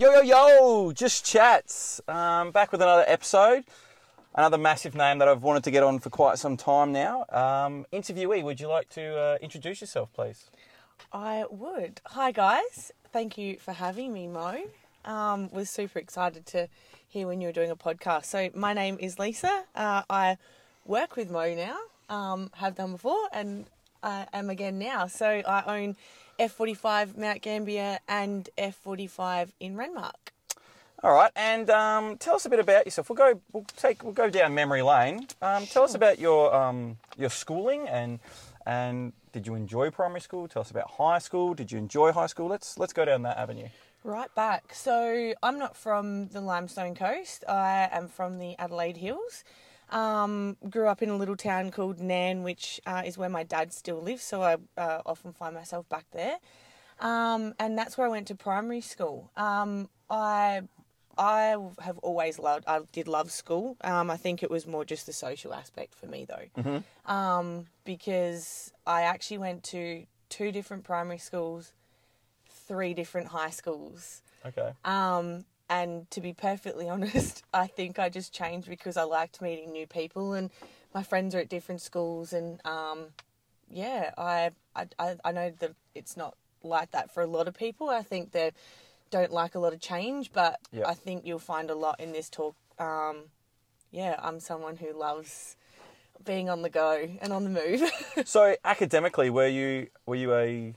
Yo, yo, yo, just chats. Um, back with another episode. Another massive name that I've wanted to get on for quite some time now. Um, interviewee, would you like to uh, introduce yourself, please? I would. Hi, guys. Thank you for having me, Mo. Um, was super excited to hear when you were doing a podcast. So, my name is Lisa. Uh, I work with Mo now, um, have done before, and I am again now. So, I own F45 Mount Gambier and F45 in Renmark. All right, and um, tell us a bit about yourself. We'll go. We'll take. We'll go down memory lane. Um, tell us about your um, your schooling and and did you enjoy primary school? Tell us about high school. Did you enjoy high school? Let's let's go down that avenue. Right back. So I'm not from the Limestone Coast. I am from the Adelaide Hills. Um, grew up in a little town called Nan, which uh, is where my dad still lives. So I uh, often find myself back there. Um, and that's where I went to primary school. Um, I I have always loved. I did love school. Um, I think it was more just the social aspect for me though, um, because I actually went to two different primary schools, three different high schools. Okay. Um, and to be perfectly honest, I think I just changed because I liked meeting new people and my friends are at different schools and um, yeah, I, I I know that it's not like that for a lot of people. I think they don't like a lot of change, but Yep. I think you'll find a lot in this talk. Um, yeah, I'm someone who loves being on the go and on the move. So academically, were you were you a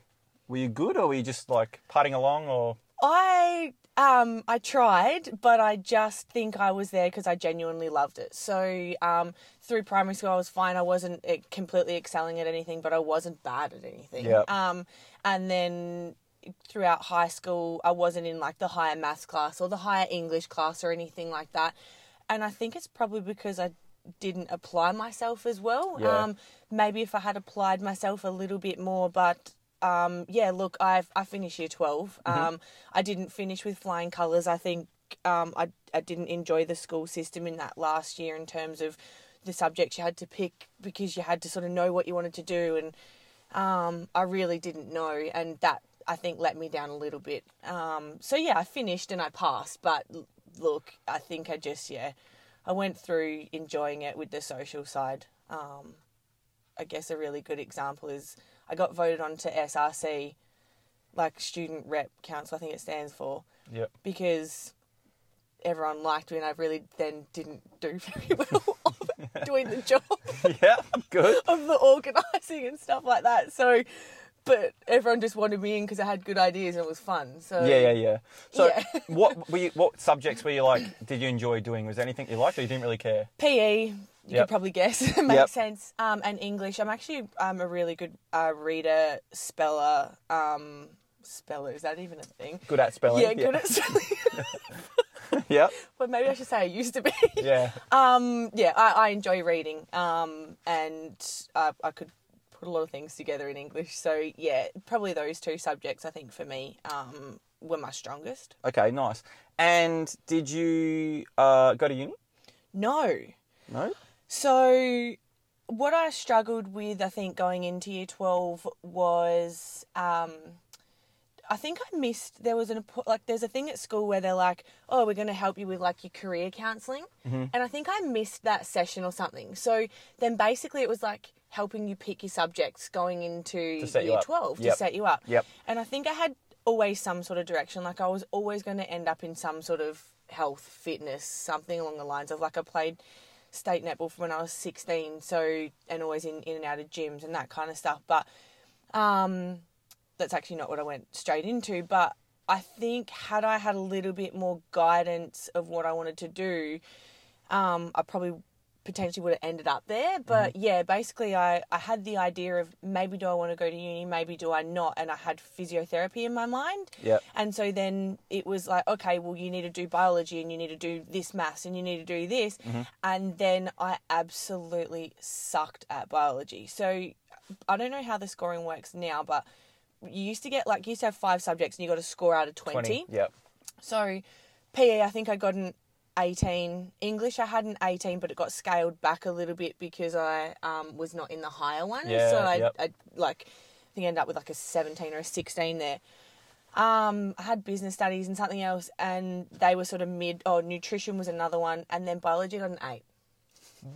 were you good or were you just like putting along or I um I tried, but I just think I was there because I genuinely loved it. So um through primary school, I was fine. I wasn't eh, completely excelling at anything, but I wasn't bad at anything. Yep. Um, and then throughout high school, I wasn't in like the higher maths class or the higher English class or anything like that. And I think it's probably because I didn't apply myself as well. Yeah. Um, maybe if I had applied myself a little bit more, but um, yeah, look, I've I finished year 12 Um, I didn't finish with flying colours. I think um, I I didn't enjoy the school system in that last year in terms of the subjects you had to pick because you had to sort of know what you wanted to do, and um, I really didn't know, and that I think let me down a little bit. Um, so yeah, I finished and I passed, but look, I think I just yeah, I went through enjoying it with the social side. Um, I guess a really good example is I got voted onto SRC, like Student Rep Council, I think it stands for, Yep. because everyone liked me and I really then didn't do very well of doing the job yeah, good. of the organising and stuff like that. So, but everyone just wanted me in because I had good ideas and it was fun. So Yeah, yeah, yeah. So Yeah. what were you, what subjects were you like did you enjoy doing? Was there anything you liked or you didn't really care? PE, you Yep. could probably guess, it makes Yep. sense. Um, and English, I'm actually um, a really good uh, reader, speller. Um, speller, is that even a thing? Good at spelling. yeah, good at spelling. Yeah. but maybe I should say I used to be. Yeah. Um, yeah, I, I enjoy reading, um, and I, I could put a lot of things together in English. So yeah, probably those two subjects I think for me um, were my strongest. Okay, nice. And did you uh, go to uni? No, No. So what I struggled with, I think, going into year twelve was. Um, I think I missed. There was an like. There's a thing at school where they're like, "Oh, we're going to help you with like your career counselling," and I think I missed that session or something. So then, basically, it was like helping you pick your subjects going into year twelve Yep. to set you up. Yep. And I think I had always some sort of direction. Like I was always going to end up in some sort of health, fitness, something along the lines of like I played state netball from when I was 16, so and always in, in and out of gyms and that kind of stuff. But um, that's actually not what I went straight into. But I think had I had a little bit more guidance of what I wanted to do, um, I probably potentially would have ended up there. But mm-hmm. yeah, basically, I, I had the idea of maybe do I want to go to uni, maybe do I not, and I had physiotherapy in my mind. Yep. And so then it was like, okay, well, you need to do biology and you need to do this maths and you need to do this. Mm-hmm. And then I absolutely sucked at biology. So I don't know how the scoring works now, but you used to get like, you used to have five subjects and you got to score out of 20. 20. Yep. So PE, I think I got an 18. English, I had an 18, but it got scaled back a little bit because I um, was not in the higher one. Yeah, so I, yep. I like, I think I ended up with like a 17 or a 16 there. Um, I had business studies and something else, and they were sort of mid. Oh, nutrition was another one, and then biology got an eight.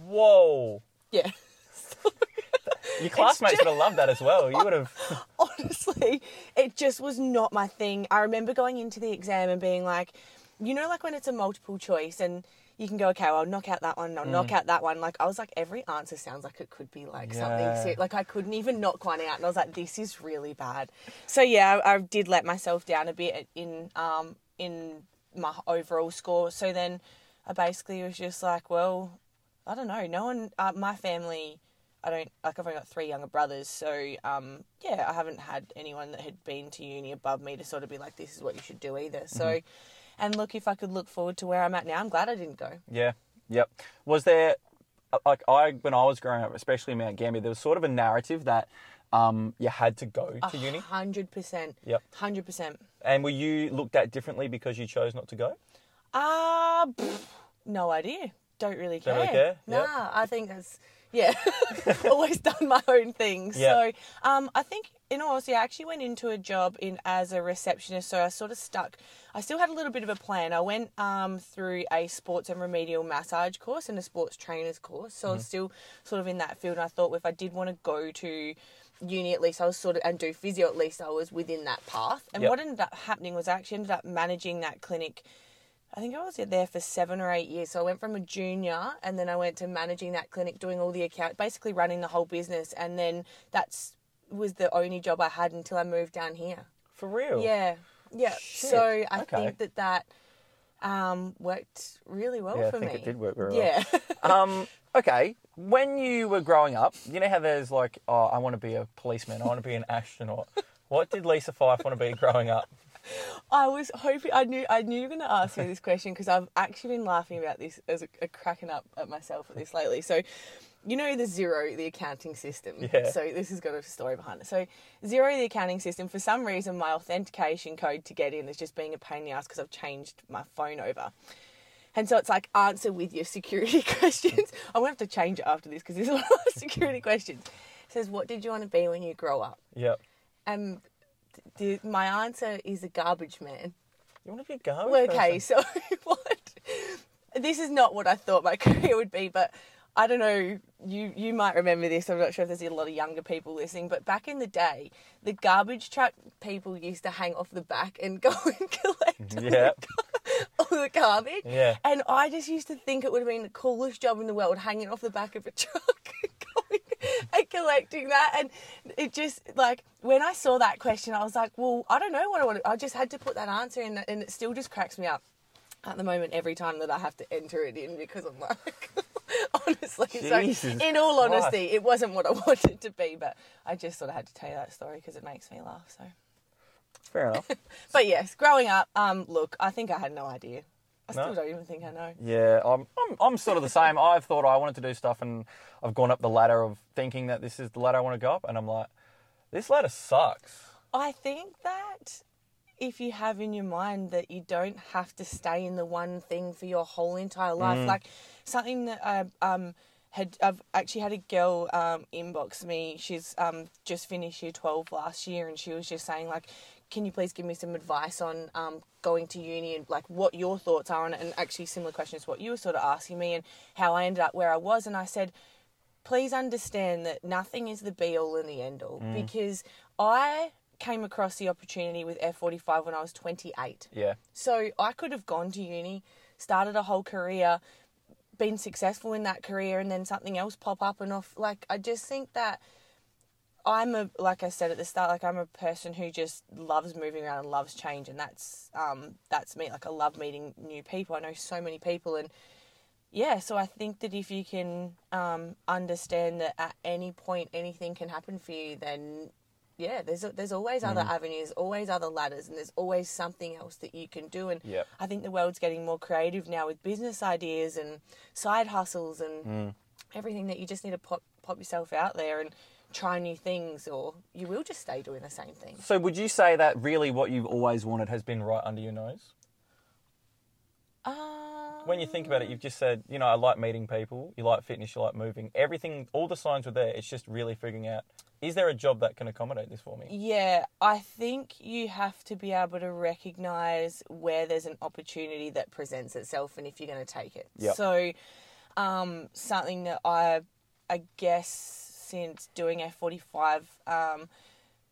Whoa. Yeah. Your classmates would have loved that as well. You would have. honestly, it just was not my thing. I remember going into the exam and being like, you know, like when it's a multiple choice and you can go, okay, well, I'll knock out that one, I'll knock out that one. Like, I was like, every answer sounds like it could be like Yeah. something, like I couldn't even knock one out. And I was like, this is really bad. So, yeah, I, I did let myself down a bit in, um, in my overall score. So then I basically was just like, well, I don't know. No one, uh, my family, I don't like. I've only got three younger brothers, so um, yeah, I haven't had anyone that had been to uni above me to sort of be like, "This is what you should do," either. So, and look, if I could look forward to where I'm at now, I'm glad I didn't go. Yeah. Yep. Was there uh, like I when I was growing up, especially in Mount Gambier, there was sort of a narrative that um, you had to go to uni. Hundred percent. Yep. Hundred percent. And were you looked at differently because you chose not to go? Ah, no idea. Don't really care. Don't really care? Nah, Yep. I think that's yeah. Always done my own thing. Yeah. So um, I think in all honesty, I actually went into a job in as a receptionist. So I sort of stuck. I still had a little bit of a plan. I went um, through a sports and remedial massage course and a sports trainers course. So I was still sort of in that field. And I thought if I did want to go to uni at least I was sort of and do physio at least I was within that path. And Yep. what ended up happening was I actually ended up managing that clinic I think I was there for seven or eight years. So I went from a junior and then I went to managing that clinic, doing all the account, basically running the whole business. And then that's was the only job I had until I moved down here. For real? Yeah, yeah. Shit, So I okay. think that that um, worked really well Yeah, I for think me. it did work very well. Yeah. Um, okay. When you were growing up, you know how there's like, oh, I want to be a policeman, I want to be an astronaut. What did Lisa Fife want to be growing up? I was hoping I knew I knew you were going to ask me this question because I've actually been laughing about this as a, a cracking up at myself at this lately. So, you know the Xero, the accounting system. Yeah. So this has got a story behind it. So Xero, the accounting system. For some reason, my authentication code to get in is just being a pain in the ass because I've changed my phone over. And so it's like answer with your security questions. I'm gonna have to change it after this because there's a lot of security questions. It says, "What did you want to be when you grow up?" Yep. And the, my answer is a garbage man. You want to be a garbage Well, okay, person? so what? This is not what I thought my career would be, but I don't know. You you might remember this. I'm not sure if there's a lot of younger people listening, but back in the day, the garbage truck people used to hang off the back and go and collect mm-hmm. Yeah. all the garbage. Yeah. And I just used to think it would have been the coolest job in the world, hanging off the back of a truck and collecting that. And it just like when I saw that question, I was like, well, I don't know what I want. to I just had to put that answer in, and it still just cracks me up at the moment every time that I have to enter it in because I'm like. Honestly, Jesus so in all Christ. honesty, it wasn't what I wanted to be, but I just sort of had to tell you that story because it makes me laugh. So, Fair enough. but yes, growing up, um, look, I think I had no idea. I No? still don't even think I know. Yeah, I'm, I'm, I'm sort of the same. I've thought I wanted to do stuff and I've gone up the ladder of thinking that this is the ladder I want to go up, and I'm like, this ladder sucks. I think that if you have in your mind that you don't have to stay in the one thing for your whole entire life, like something that I um had I've actually had a girl um inbox me. She's um just finished year twelve last year, and she was just saying like. Can you please give me some advice on um, going to uni and like what your thoughts are on it? And actually, similar questions to what you were sort of asking me and how I ended up where I was. And I said, please understand that nothing is the be all and the end all because I came across the opportunity with F45 when I was 28. Yeah. So I could have gone to uni, started a whole career, been successful in that career, and then something else pop up and off. Like, I just think that I'm a, like I said at the start, like I'm a person who just loves moving around and loves change, and that's um that's me. Like I love meeting new people. I know so many people, and yeah, so I think that if you can um, understand that at any point anything can happen for you, then yeah, there's there's always other avenues, always other ladders, and there's always something else that you can do. And Yep. I think the world's getting more creative now with business ideas and side hustles and everything that you just need to pop pop yourself out there and try new things, or you will just stay doing the same thing. So would you say that really what you've always wanted has been right under your nose? Um, when you think about it, you've just said, you know, I like meeting people, you like fitness, you like moving. Everything, all the signs were there. It's just really figuring out, is there a job that can accommodate this for me? Yeah, I think you have to be able to recognize where there's an opportunity that presents itself and if you're going to take it. Yep. So, um, something that I, I guess, since doing F45, um,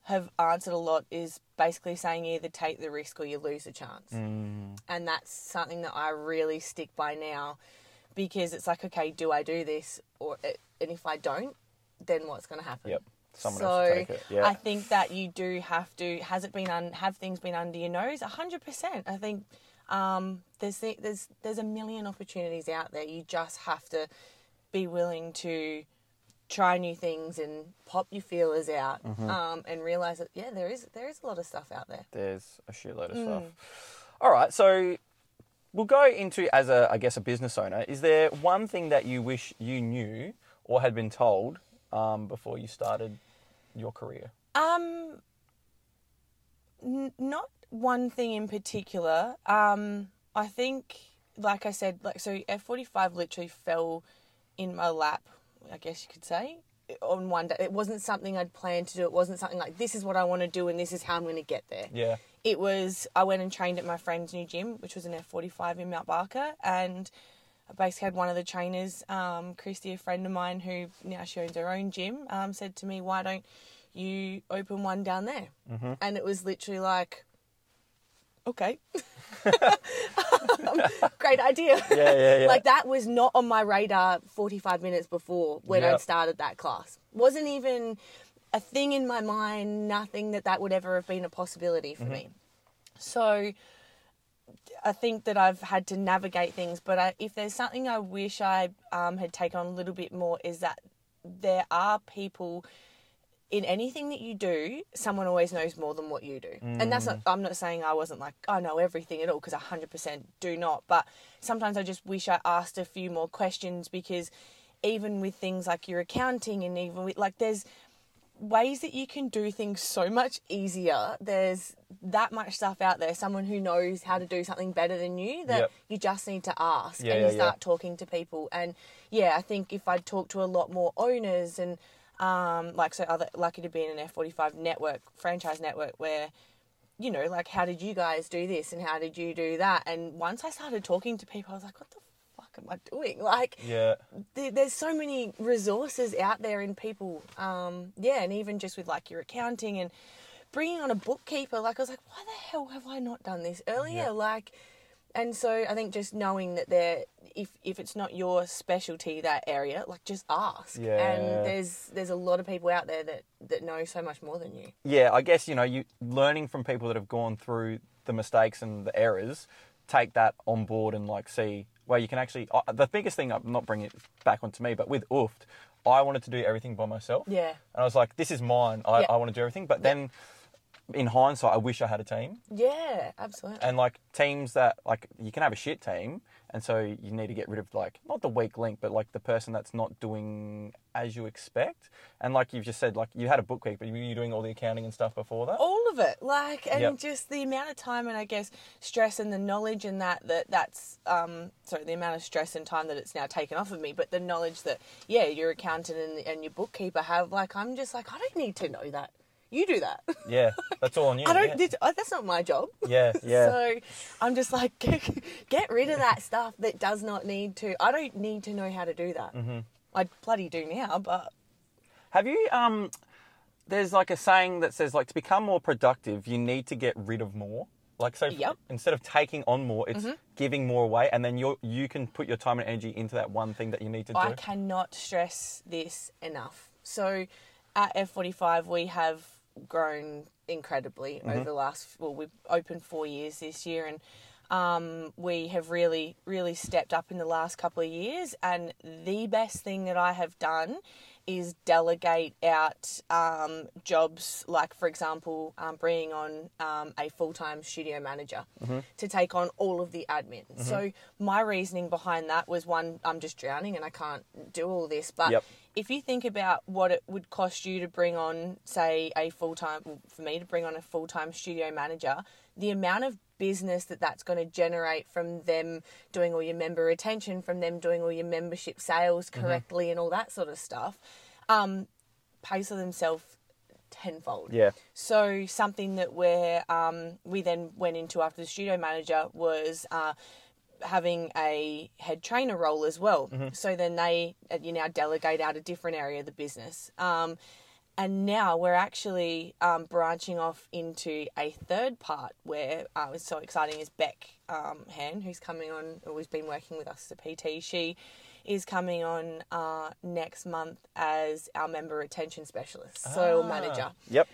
have answered a lot is basically saying either take the risk or you lose a chance. Mm, And that's something that I really stick by now because it's like, okay, do I do this? or And if I don't, then what's going to happen? yep. Someone so else take it. Yeah. I think that you do have to. Has it been un, have things been under your nose? hundred percent. I think um, there's there's there's a million opportunities out there. You just have to be willing to try new things and pop your feelers out Mm-hmm. um, and realize that yeah, there is there is a lot of stuff out there. There's a shitload of Mm. stuff. All right, so we'll go into as a, I guess, a business owner. Is there one thing that you wish you knew or had been told um, before you started your career? Um, n- not one thing in particular. Um, I think, like I said, like so, F forty five literally fell in my lap. I guess you could say on one day. It wasn't something I'd planned to do. It wasn't something like this is what I want to do and this is how I'm going to get there. Yeah. It was I went and trained at my friend's new gym, which was an F forty five in Mount Barker, and I basically had one of the trainers, um, Christy, a friend of mine who now she owns her own gym, um, said to me, "Why don't you open one down there?" Mm-hmm. And it was literally like, "Okay, great idea." Yeah, yeah, yeah. like that was not on my radar 45 minutes before when Yep. I'd started that class. Wasn't even a thing in my mind, nothing that that would ever have been a possibility for me. So I think that I've had to navigate things, but I, if there's something I wish I um, had taken on a little bit more, is that there are people in anything that you do, someone always knows more than what you do. And that's not, I'm not saying I wasn't like, I know everything at all, because 100% do not. But sometimes I just wish I asked a few more questions because even with things like your accounting and even with, like, there's, ways that you can do things so much easier. There's that much stuff out there. Someone who knows how to do something better than you that Yep. you just need to ask Yeah, and yeah, you start yeah. talking to people. And yeah, I think if I'd talk to a lot more owners and um, like so other lucky to be in an F45 network franchise network where you know like how did you guys do this and how did you do that and once I started talking to people I was like what the fuck am I doing like Yeah. there, there's so many resources out there in people. Um, yeah, and even just with like your accounting and bringing on a bookkeeper, like I was like, why the hell have I not done this earlier? Yeah. Like, and so I think just knowing that there, if if it's not your specialty that area, like just ask. Yeah. And there's there's a lot of people out there that that know so much more than you. yeah, I guess you know, you learning from people that have gone through the mistakes and the errors, take that on board and like see where you can actually. Uh, the biggest thing, I'm not bringing it back onto me, but with Ooft, I wanted to do everything by myself. Yeah. And I was like, this is mine. I, Yeah. I want to do everything. But then, in hindsight, I wish I had a team. Yeah, absolutely. And like teams that like you can have a shit team, and so you need to get rid of like not the weak link, but like the person that's not doing as you expect. And like you've just said, like you had a bookkeeper, but were you doing all the accounting and stuff before that? all of it like and Yep. just the amount of time and i guess stress and the knowledge and that that that's um sorry the amount of stress and time that it's now taken off of me but the knowledge that yeah your accountant and, and your bookkeeper have like i'm just like i don't need to know that you do that Yeah, that's all on you. i don't yeah. this- oh, that's not my job Yeah, yeah. so i'm just like get rid of that stuff that does not need to i don't need to know how to do that Mm-hmm. i bloody do now but Have you um? There's like a saying that says like to become more productive, you need to get rid of more. Like so, Yep. instead of taking on more, it's giving more away, and then you you can put your time and energy into that one thing that you need to do. I cannot stress this enough. So at F45, we have grown incredibly over the last, well, we've opened four years this year and um, we have really, really stepped up in the last couple of years. And the best thing that I have done is delegate out um, jobs, like, for example, um, bringing on um, a full time studio manager to take on all of the admin. So, my reasoning behind that was one, I'm just drowning and I can't do all this. But Yep. If you think about what it would cost you to bring on, say, a full time, for me to bring on a full time studio manager, the amount of business that that's going to generate from them doing all your member retention, from them doing all your membership sales Mm-hmm. correctly, and all that sort of stuff, um, pays for themselves tenfold. Yeah. So something that we're um, we then went into after the studio manager was uh, having a head trainer role as well. So then they uh, you now delegate out a different area of the business. Um, and now we're actually um, branching off into a third part where uh, it's so exciting is Beck um, Han, who's coming on, who's been working with us as a PT. She is coming on uh, next month as our member retention specialist, so Ah. manager. Yep.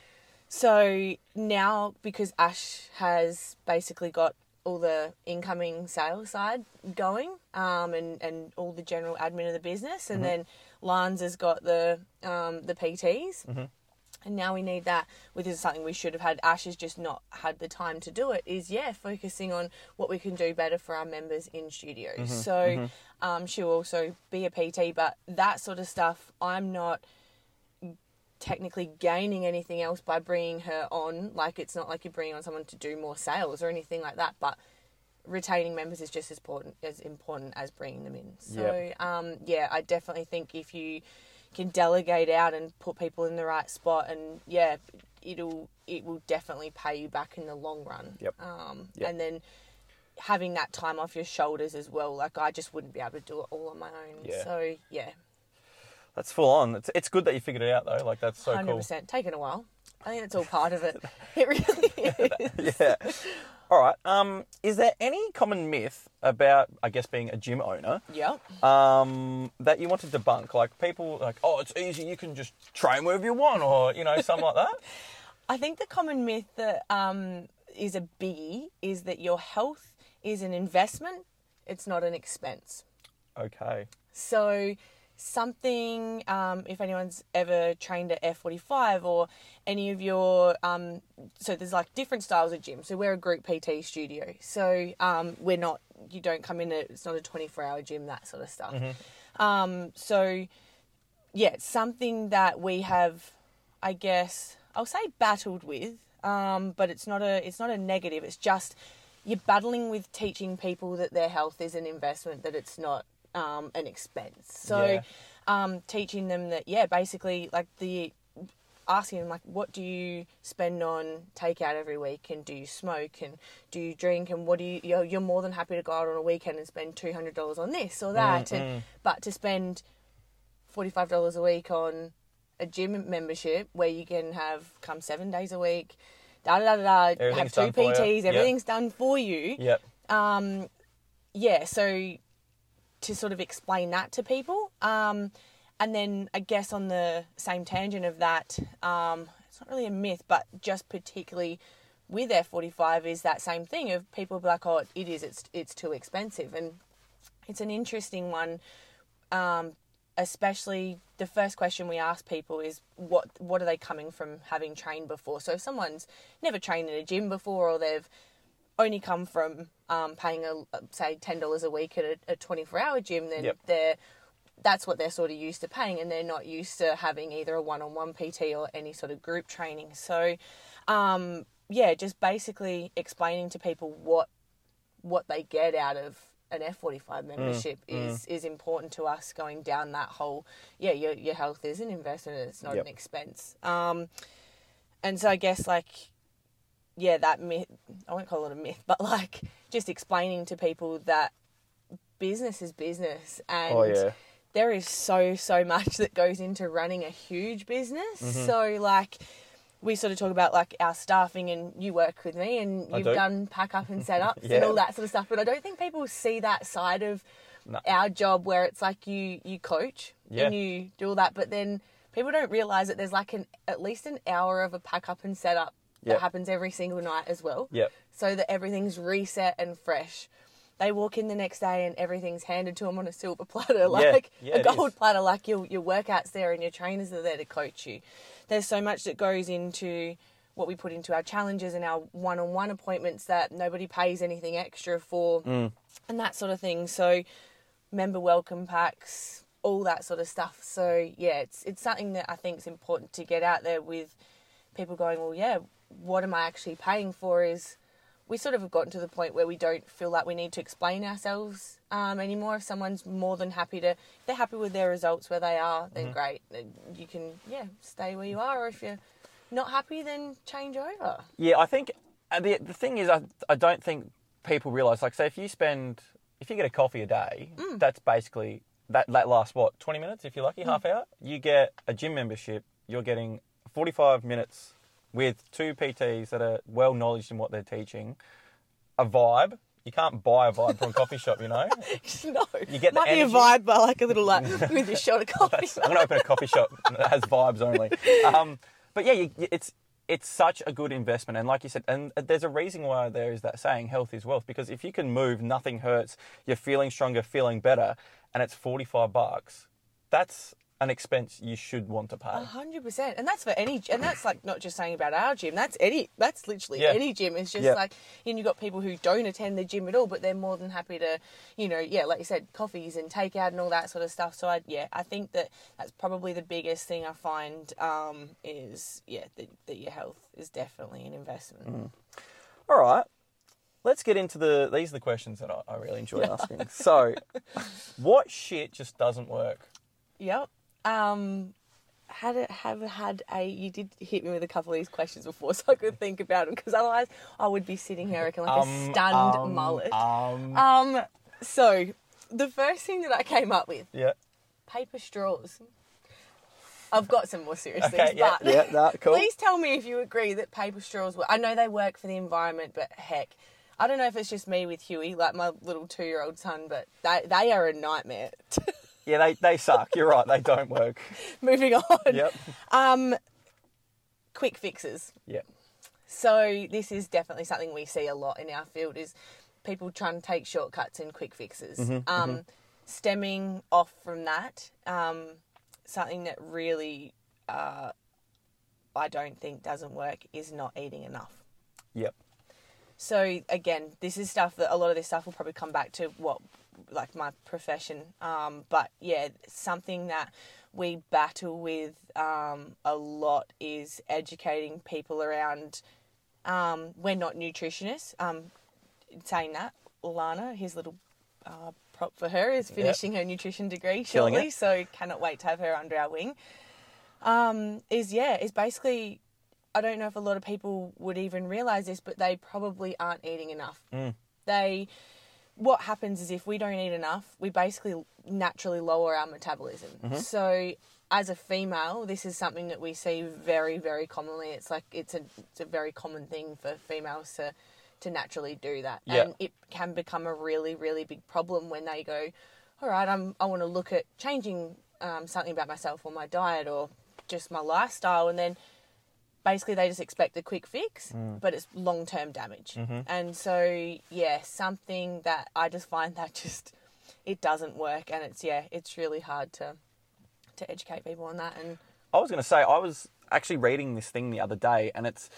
So now, because Ash has basically got all the incoming sales side going, um, and and all the general admin of the business, and then Lance has got the um, the PTs. And now we need that, which is something we should have had. Ash has just not had the time to do it. Is yeah, focusing on what we can do better for our members in studios. so Um, she'll also be a PT, but that sort of stuff, I'm not technically gaining anything else by bringing her on. Like it's not like you're bringing on someone to do more sales or anything like that, but retaining members is just as important as important as bringing them in. So Yep. um, yeah, I definitely think if you can delegate out and put people in the right spot, and yeah, it'll it will definitely pay you back in the long run. Yep. Um, Yep. And then having that time off your shoulders as well. Like I just wouldn't be able to do it all on my own. Yeah. So yeah, That's full on. It's, it's good that you figured it out though. Like that's so hundred cool. percent. Taken a while. I think it's all part of it. It really is. yeah. All right. Um, is there any common myth about, I guess, being a gym owner Yeah. um, that you want to debunk? Like people, like, oh, it's easy. You can just train wherever you want, or you know, something like that. I think the common myth that um, is a biggie is that your health is an investment. It's not an expense. Okay. So, something, um, if anyone's ever trained at F45 or any of your, um, so there's like different styles of gym. So, we're a group PT studio. So, um, we're not, you don't come in, a, it's not a 24 hour gym, that sort of stuff. Um, so, yeah, it's something that we have, I guess, I'll say battled with, um, but it's not a, it's not a negative. It's just, you're battling with teaching people that their health is an investment, that it's not um, an expense. So, Yeah. um, teaching them that, yeah, basically, like the asking them, like, what do you spend on takeout every week, and do you smoke, and do you drink, and what do you, you're, you're more than happy to go out on a weekend and spend two hundred dollars on this or that, and but to spend forty five dollars a week on a gym membership where you can have come seven days a week. Da da da da. have two done for you. PTs. Yep. Everything's done for you Yep. Um yeah, so to sort of explain that to people. Um, and then I guess on the same tangent of that, um, it's not really a myth, but just particularly with F45 is that same thing of people be like, oh, it is, it's, it's too expensive. And it's an interesting one, um, especially the first question we ask people is what what are they coming from having trained before? So if someone's never trained in a gym before or they've only come from um, paying a say ten dollars a week at a, twenty four hour gym, then Yep. they're that's what they're sort of used to paying, and they're not used to having either a one on one PT or any sort of group training. So, um, yeah, just basically explaining to people what what they get out of an F forty five membership is is important to us. Going down that whole, yeah, your your health is an investment; it's not Yep. an expense. Um, and so I guess like yeah, that myth, I won't call it a myth, but like just explaining to people that business is business and Oh, yeah. there is so, so much that goes into running a huge business. Mm-hmm. So, like, we sort of talk about like our staffing and you work with me and you've done pack up and setups Yeah. and all that sort of stuff. But I don't think people see that side of No. our job where it's like you, you coach Yeah. and you do all that, but then people don't realize that there's like an at least an hour of a pack up and setup Yep. that happens every single night as well Yep. so that everything's reset and fresh. They walk in the next day and everything's handed to them on a silver platter, like yeah, a gold is. platter, like your your workouts there and your trainers are there to coach you. There's so much that goes into what we put into our challenges and our one-on-one appointments that nobody pays anything extra for, Mm. and that sort of thing. So, member welcome packs, all that sort of stuff. So yeah, it's it's something that I think is important to get out there with people going, well, yeah, what am I actually paying for? Is we sort of have gotten to the point where we don't feel like we need to explain ourselves um, anymore. If someone's more than happy to, if they're happy with their results where they are, then Mm-hmm. great. You can, yeah, stay where you are. Or if you're not happy, then change over. Yeah, I think uh, the the thing is, I I don't think people realize. Like, say, if you spend if you get a coffee a day, Mm. that's basically that that lasts what twenty minutes if you're lucky, half hour. You get a gym membership. You're getting forty five minutes with two PTs that are well knowledge in what they're teaching. A vibe. You can't buy a vibe from a coffee shop, you know. no, You get the might be a vibe, but like a little like with your shot of coffee. I'm gonna open a coffee shop that has vibes only. Um, but yeah, you, it's it's such a good investment, and like you said, and there's a reason why there is that saying, "Health is wealth," because if you can move, nothing hurts. You're feeling stronger, feeling better, and it's 45 bucks. That's an expense you should want to pay. A hundred percent, and that's for any, and that's like not just saying about our gym. That's any, that's literally Yeah. any gym. It's just Yeah. like, and you've got people who don't attend the gym at all, but they're more than happy to, you know, yeah, like you said, coffees and takeout and all that sort of stuff. So I, yeah, I think that that's probably the biggest thing I find um, is, yeah, that, that your health is definitely an investment. All right. Let's get into the. These are the questions that I, I really enjoy asking. So, what shit just doesn't work? Yep. Um, had it have had a you did hit me with a couple of these questions before, so I could think about them because otherwise I would be sitting here looking like a stunned um, mullet. Um, Um, so the first thing that I came up with yeah. paper straws. I've got some more serious Okay. things, Yeah. but Yeah. That cool. please tell me if you agree that paper straws work. I know they work for the environment, but heck, I don't know if it's just me with Huey, like my little two-year-old son, but they they are a nightmare. Yeah, they, they suck. You're right. They don't work. Moving on. Yep. Um, quick fixes. Yep. So this is definitely something we see a lot in our field is people trying to take shortcuts and quick fixes. um, Stemming off from that, um, something that really uh, I don't think doesn't work is not eating enough. Yep. So again, this is stuff that a lot of this stuff will probably come back to what like my profession. Um, but yeah, something that we battle with um, a lot is educating people around. Um, we're not nutritionists. Um, saying that, Lana, his little uh, prop for her is finishing her nutrition degree Killing shortly, it. so cannot wait to have her under our wing. Um, is yeah, is basically I don't know if a lot of people would even realize this, but they probably aren't eating enough. Mm. They, what happens is if we don't eat enough, we basically naturally lower our metabolism. So, as a female, this is something that we see very, very commonly. It's like it's a it's a very common thing for females to to naturally do that, Yeah. and it can become a really, really big problem when they go, all right, I'm I want to look at changing um, something about myself or my diet or just my lifestyle, and then basically they just expect a quick fix, mm. but it's long term damage. Mm-hmm. And so, yeah, something that I just find that just it doesn't work, and it's yeah, it's really hard to to educate people on that. And I was going to say, I was actually reading this thing the other day, and it's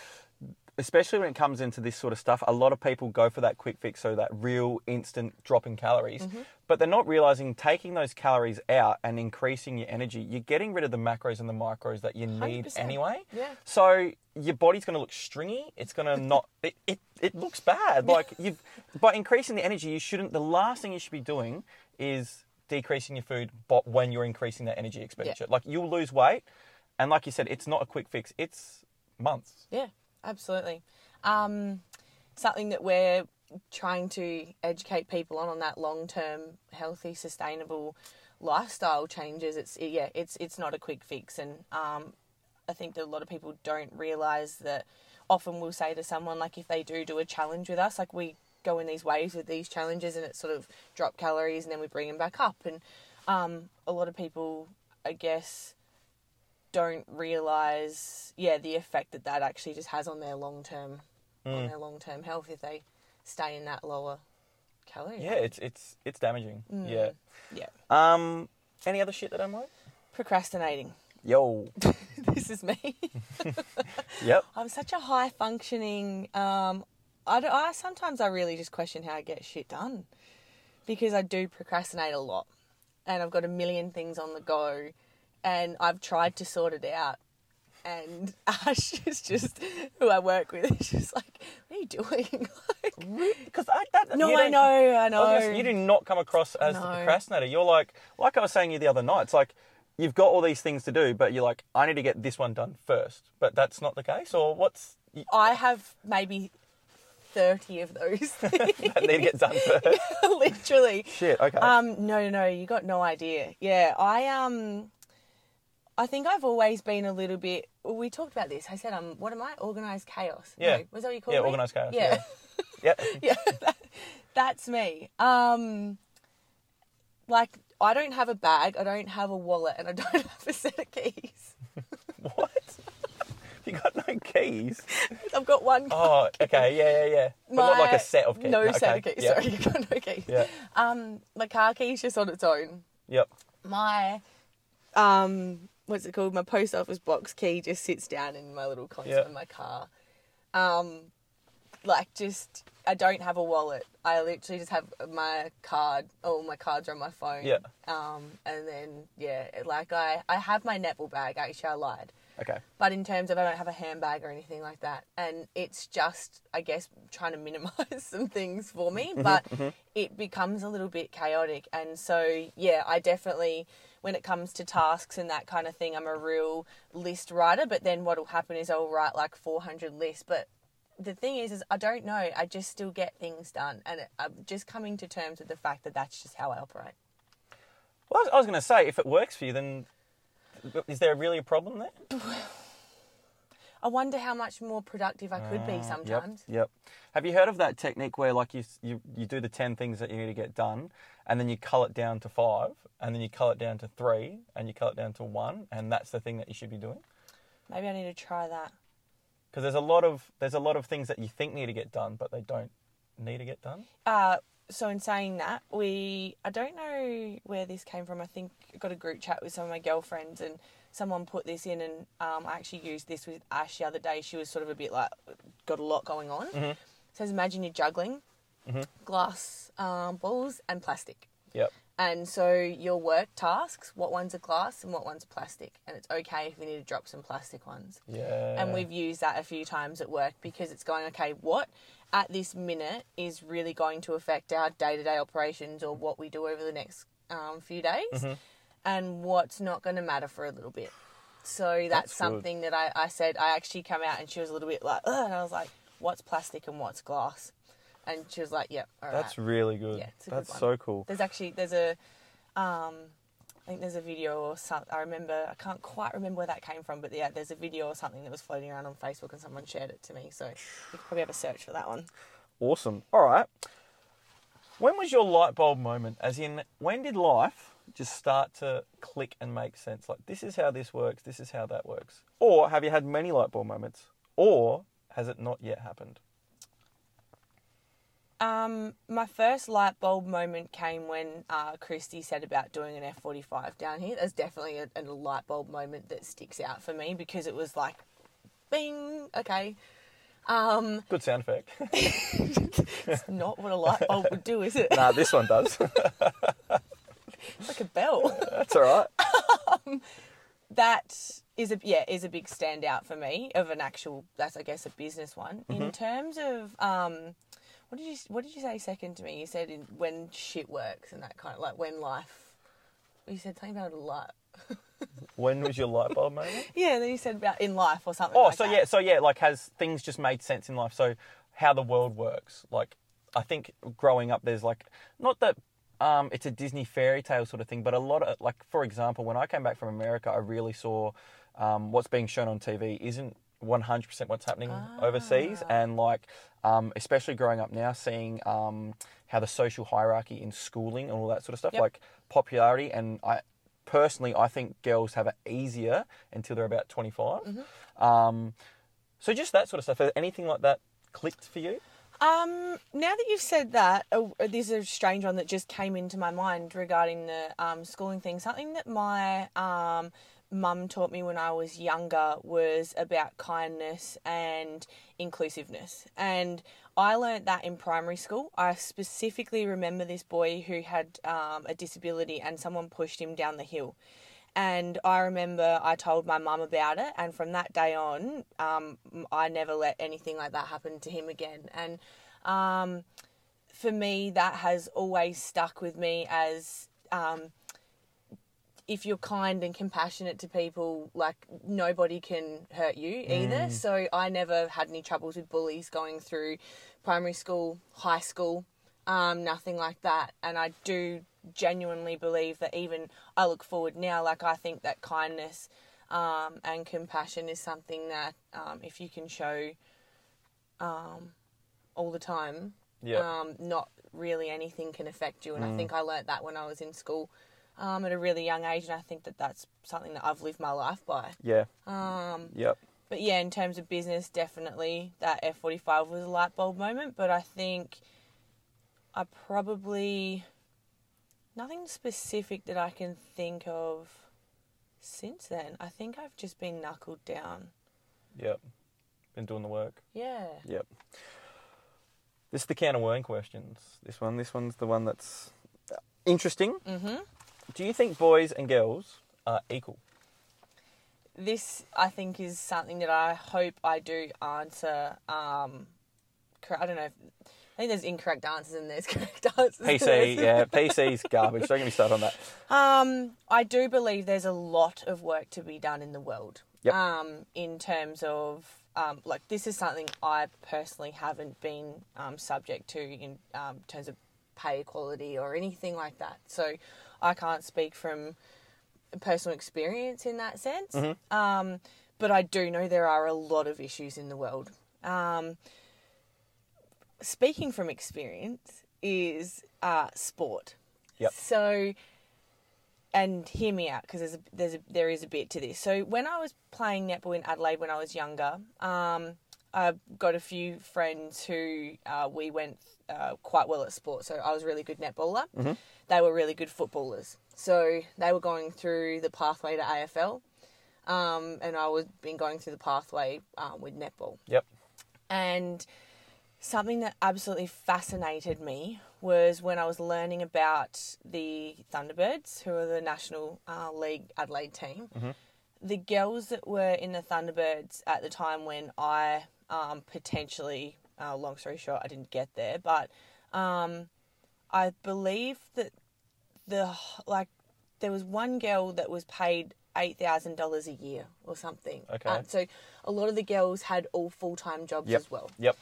especially when it comes into this sort of stuff, a lot of people go for that quick fix, so that real instant drop in calories, Mm-hmm. but they're not realizing taking those calories out and increasing your energy, you're getting rid of the macros and the micros that you need 100%. anyway. Yeah. So your body's going to look stringy. It's going to not. It, it it looks bad. Like you've by increasing the energy, you shouldn't. The last thing you should be doing is decreasing your food, but when you're increasing that energy expenditure, like you'll lose weight, and like you said, it's not a quick fix. It's months. Yeah, absolutely. Um, something that we're trying to educate people on on that long term, healthy, sustainable lifestyle changes. It's yeah, it's it's not a quick fix, and um, I think that a lot of people don't realize that. Often we'll say to someone like if they do do a challenge with us, like we go in these waves with these challenges, and it's sort of drop calories, and then we bring them back up, and um, a lot of people, I guess don't realize yeah the effect that that actually just has on their long term Mm. on their long term health if they stay in that lower calorie Yeah, range. it's it's it's damaging. Mm. Yeah. yeah Um. Any other shit that I'm like? procrastinating Yo. this is me Yep. i'm such a high functioning um I, I sometimes i really just question how i get shit done because i do procrastinate a lot and i've got a million things on the go and i've tried to sort it out and Ash is just who I work with. She's just like, "What are you doing?" like, Because I, that, no, I know, I I was gonna know. you do not come across as the procrastinator. You're like, like I was saying to you the other night. It's like you've got all these things to do, but you're like, I need to get this one done first. But that's not the case. Or what's I have maybe thirty of those. that need to get done first? Literally. Shit. Okay. Um, no, no, no, you got no idea. Yeah, I um, I think I've always been a little bit. We talked about this. I said, um, what am I? Organized chaos. Yeah. No, was that what you called it? yeah. me? Organised chaos. Yeah, Yeah. yeah, that, that's me. Um, like I don't have a bag, I don't have a wallet, and I don't have a set of keys. what? You got no keys. I've got one. Oh, okay. Yeah, yeah, yeah. But not like a set of keys. No Okay, set of keys. yeah. Sorry, you got no keys. Yeah. Um, my car key's just on its own. Yep. my um what's it called? My post office box key just sits down in my little console Yeah. in my car. Um like just i don't have a wallet. I literally just have my card all my cards are on my phone. Yeah. um and then yeah like i i have my netball bag actually i lied. Okay. but in terms of I don't have a handbag or anything like that, and it's just I guess trying to minimise some things for me, but it becomes a little bit chaotic, and so yeah, I definitely when it comes to tasks and that kind of thing, I'm a real list writer. But then what'll happen is I'll write like 400 lists, but the thing is, is I don't know. I just still get things done, and I'm just coming to terms with the fact that that's just how I operate. Well, I was, going to say, if it works for you, then is there really a problem there? I wonder how much more productive I could be sometimes. Yep. Yep. Have you heard of that technique where like you you you do the ten things that you need to get done, and then you cull it down to five, and then you cull it down to three, and you cull it down to one, and that's the thing that you should be doing? Maybe I need to try that. Because there's a lot of there's a lot of things that you think need to get done, but they don't need to get done. Uh, so in saying that, we I don't know where this came from. I think I got a group chat with some of my girlfriends, and someone put this in, and um, I actually used this with Ash the other day. She was sort of a bit like got a lot going on. Mm-hmm. Says imagine you're juggling glass um, balls and plastic. Yep. And so your work tasks, what ones are glass and what ones are plastic, and it's okay if you need to drop some plastic ones. Yeah. And we've used that a few times at work because it's going, okay, what at this minute is really going to affect our day to day operations or what we do over the next um, few days, Mm-hmm. And what's not going to matter for a little bit. So that's, That's good. something that I, I said. I actually come out and she was a little bit like, Ugh, and I was like, what's plastic and what's glass? And she was like, yep, all right. That's really good. Yeah, it's a good That's one. so cool. There's actually there's a, um, I think there's a video or something. I remember I can't quite remember where that came from, but yeah, there's a video or something that was floating around on Facebook and someone shared it to me. So you could probably have a search for that one. Awesome. All right. When was your light bulb moment? As in, when did life just start to click and make sense? Like, this is how this works, this is how that works. Or have you had many light bulb moments? Or has it not yet happened? Um, my first light bulb moment came when uh, Christy said about doing an F45 down here. There's definitely a, a light bulb moment that sticks out for me because it was like, bing, okay. Um, Good sound effect. it's not what a light bulb would do, is it? nah, this one does. It's like a bell. That's all right. that is a yeah is a big standout for me of an actual that's I guess a business one. Mm-hmm. In terms of um, what did you what did you say second to me? You said in, when shit works and that kind of like when life. You said something about a lot. When was your light bulb moment? Yeah, then you said about in life or something. Oh, like so that. yeah, so yeah, like has things just made sense in life? So how the world works. Like I think growing up, there's like not that um, it's a Disney fairy tale sort of thing, but a lot of like for example, when I came back from America, I really saw um, what's being shown on TV isn't 100% what's happening overseas, and like um, especially growing up now, seeing um, how the social hierarchy in schooling and all that sort of stuff, Yep. like popularity, and I personally I think girls have it easier until they're about 25. Um, so just that sort of stuff. Has anything like that clicked for you? Um, now that you've said that, uh, this is a strange one that just came into my mind regarding the um, schooling thing. Something that my um, mum taught me when I was younger was about kindness and inclusiveness. And I learnt that in primary school. I specifically remember this boy who had um, a disability and someone pushed him down the hill. And I remember I told my mum about it, and from that day on, um, I never let anything like that happen to him again. And um, for me, that has always stuck with me as um, if you're kind and compassionate to people, like nobody can hurt you either. So I never had any troubles with bullies going through primary school, high school, um, nothing like that. And I do genuinely believe that even I look forward now, like I think that kindness um, and compassion is something that um, if you can show um, all the time, Yeah. um, not really anything can affect you. And I think I learnt that when I was in school um, at a really young age, and I think that that's something that I've lived my life by. Yeah. Um, Yep. but yeah, in terms of business, definitely that F forty five was a light bulb moment. But I think I probably nothing specific that I can think of since then. I think I've just been knuckled down. Yep. Been doing the work. Yeah. Yep. This is the can of worm questions. This one. This one's the one that's interesting. Mhm. Do you think boys and girls are equal? This I think is something that I hope I do answer. Um, I don't know. If, I think there's incorrect answers and there's correct answers. PC, yeah, PC's garbage. Don't get me started on that. Um, I do believe there's a lot of work to be done in the world. Yep. Um, in terms of um, like this is something I personally haven't been um, subject to in um, terms of pay equality or anything like that. So I can't speak from personal experience in that sense. Um, but I do know there are a lot of issues in the world. Um, speaking from experience is uh, sport. Yep. So, and hear me out because there's a, there's a, there is a bit to this. So when I was playing netball in Adelaide when I was younger, um, I got a few friends who uh, we went uh, quite well at sport. So I was a really good netballer. They were really good footballers. So they were going through the pathway to AFL, um, and I was been going through the pathway um, with netball. Yep. And something that absolutely fascinated me was when I was learning about the Thunderbirds, who are the National uh, League Adelaide team. The girls that were in the Thunderbirds at the time when I um, potentially, uh, long story short, I didn't get there, but um, I believe that the like there was one girl that was paid eight thousand dollars a year or something. Okay. Uh, so a lot of the girls had all full time jobs Yep. as well. Yep.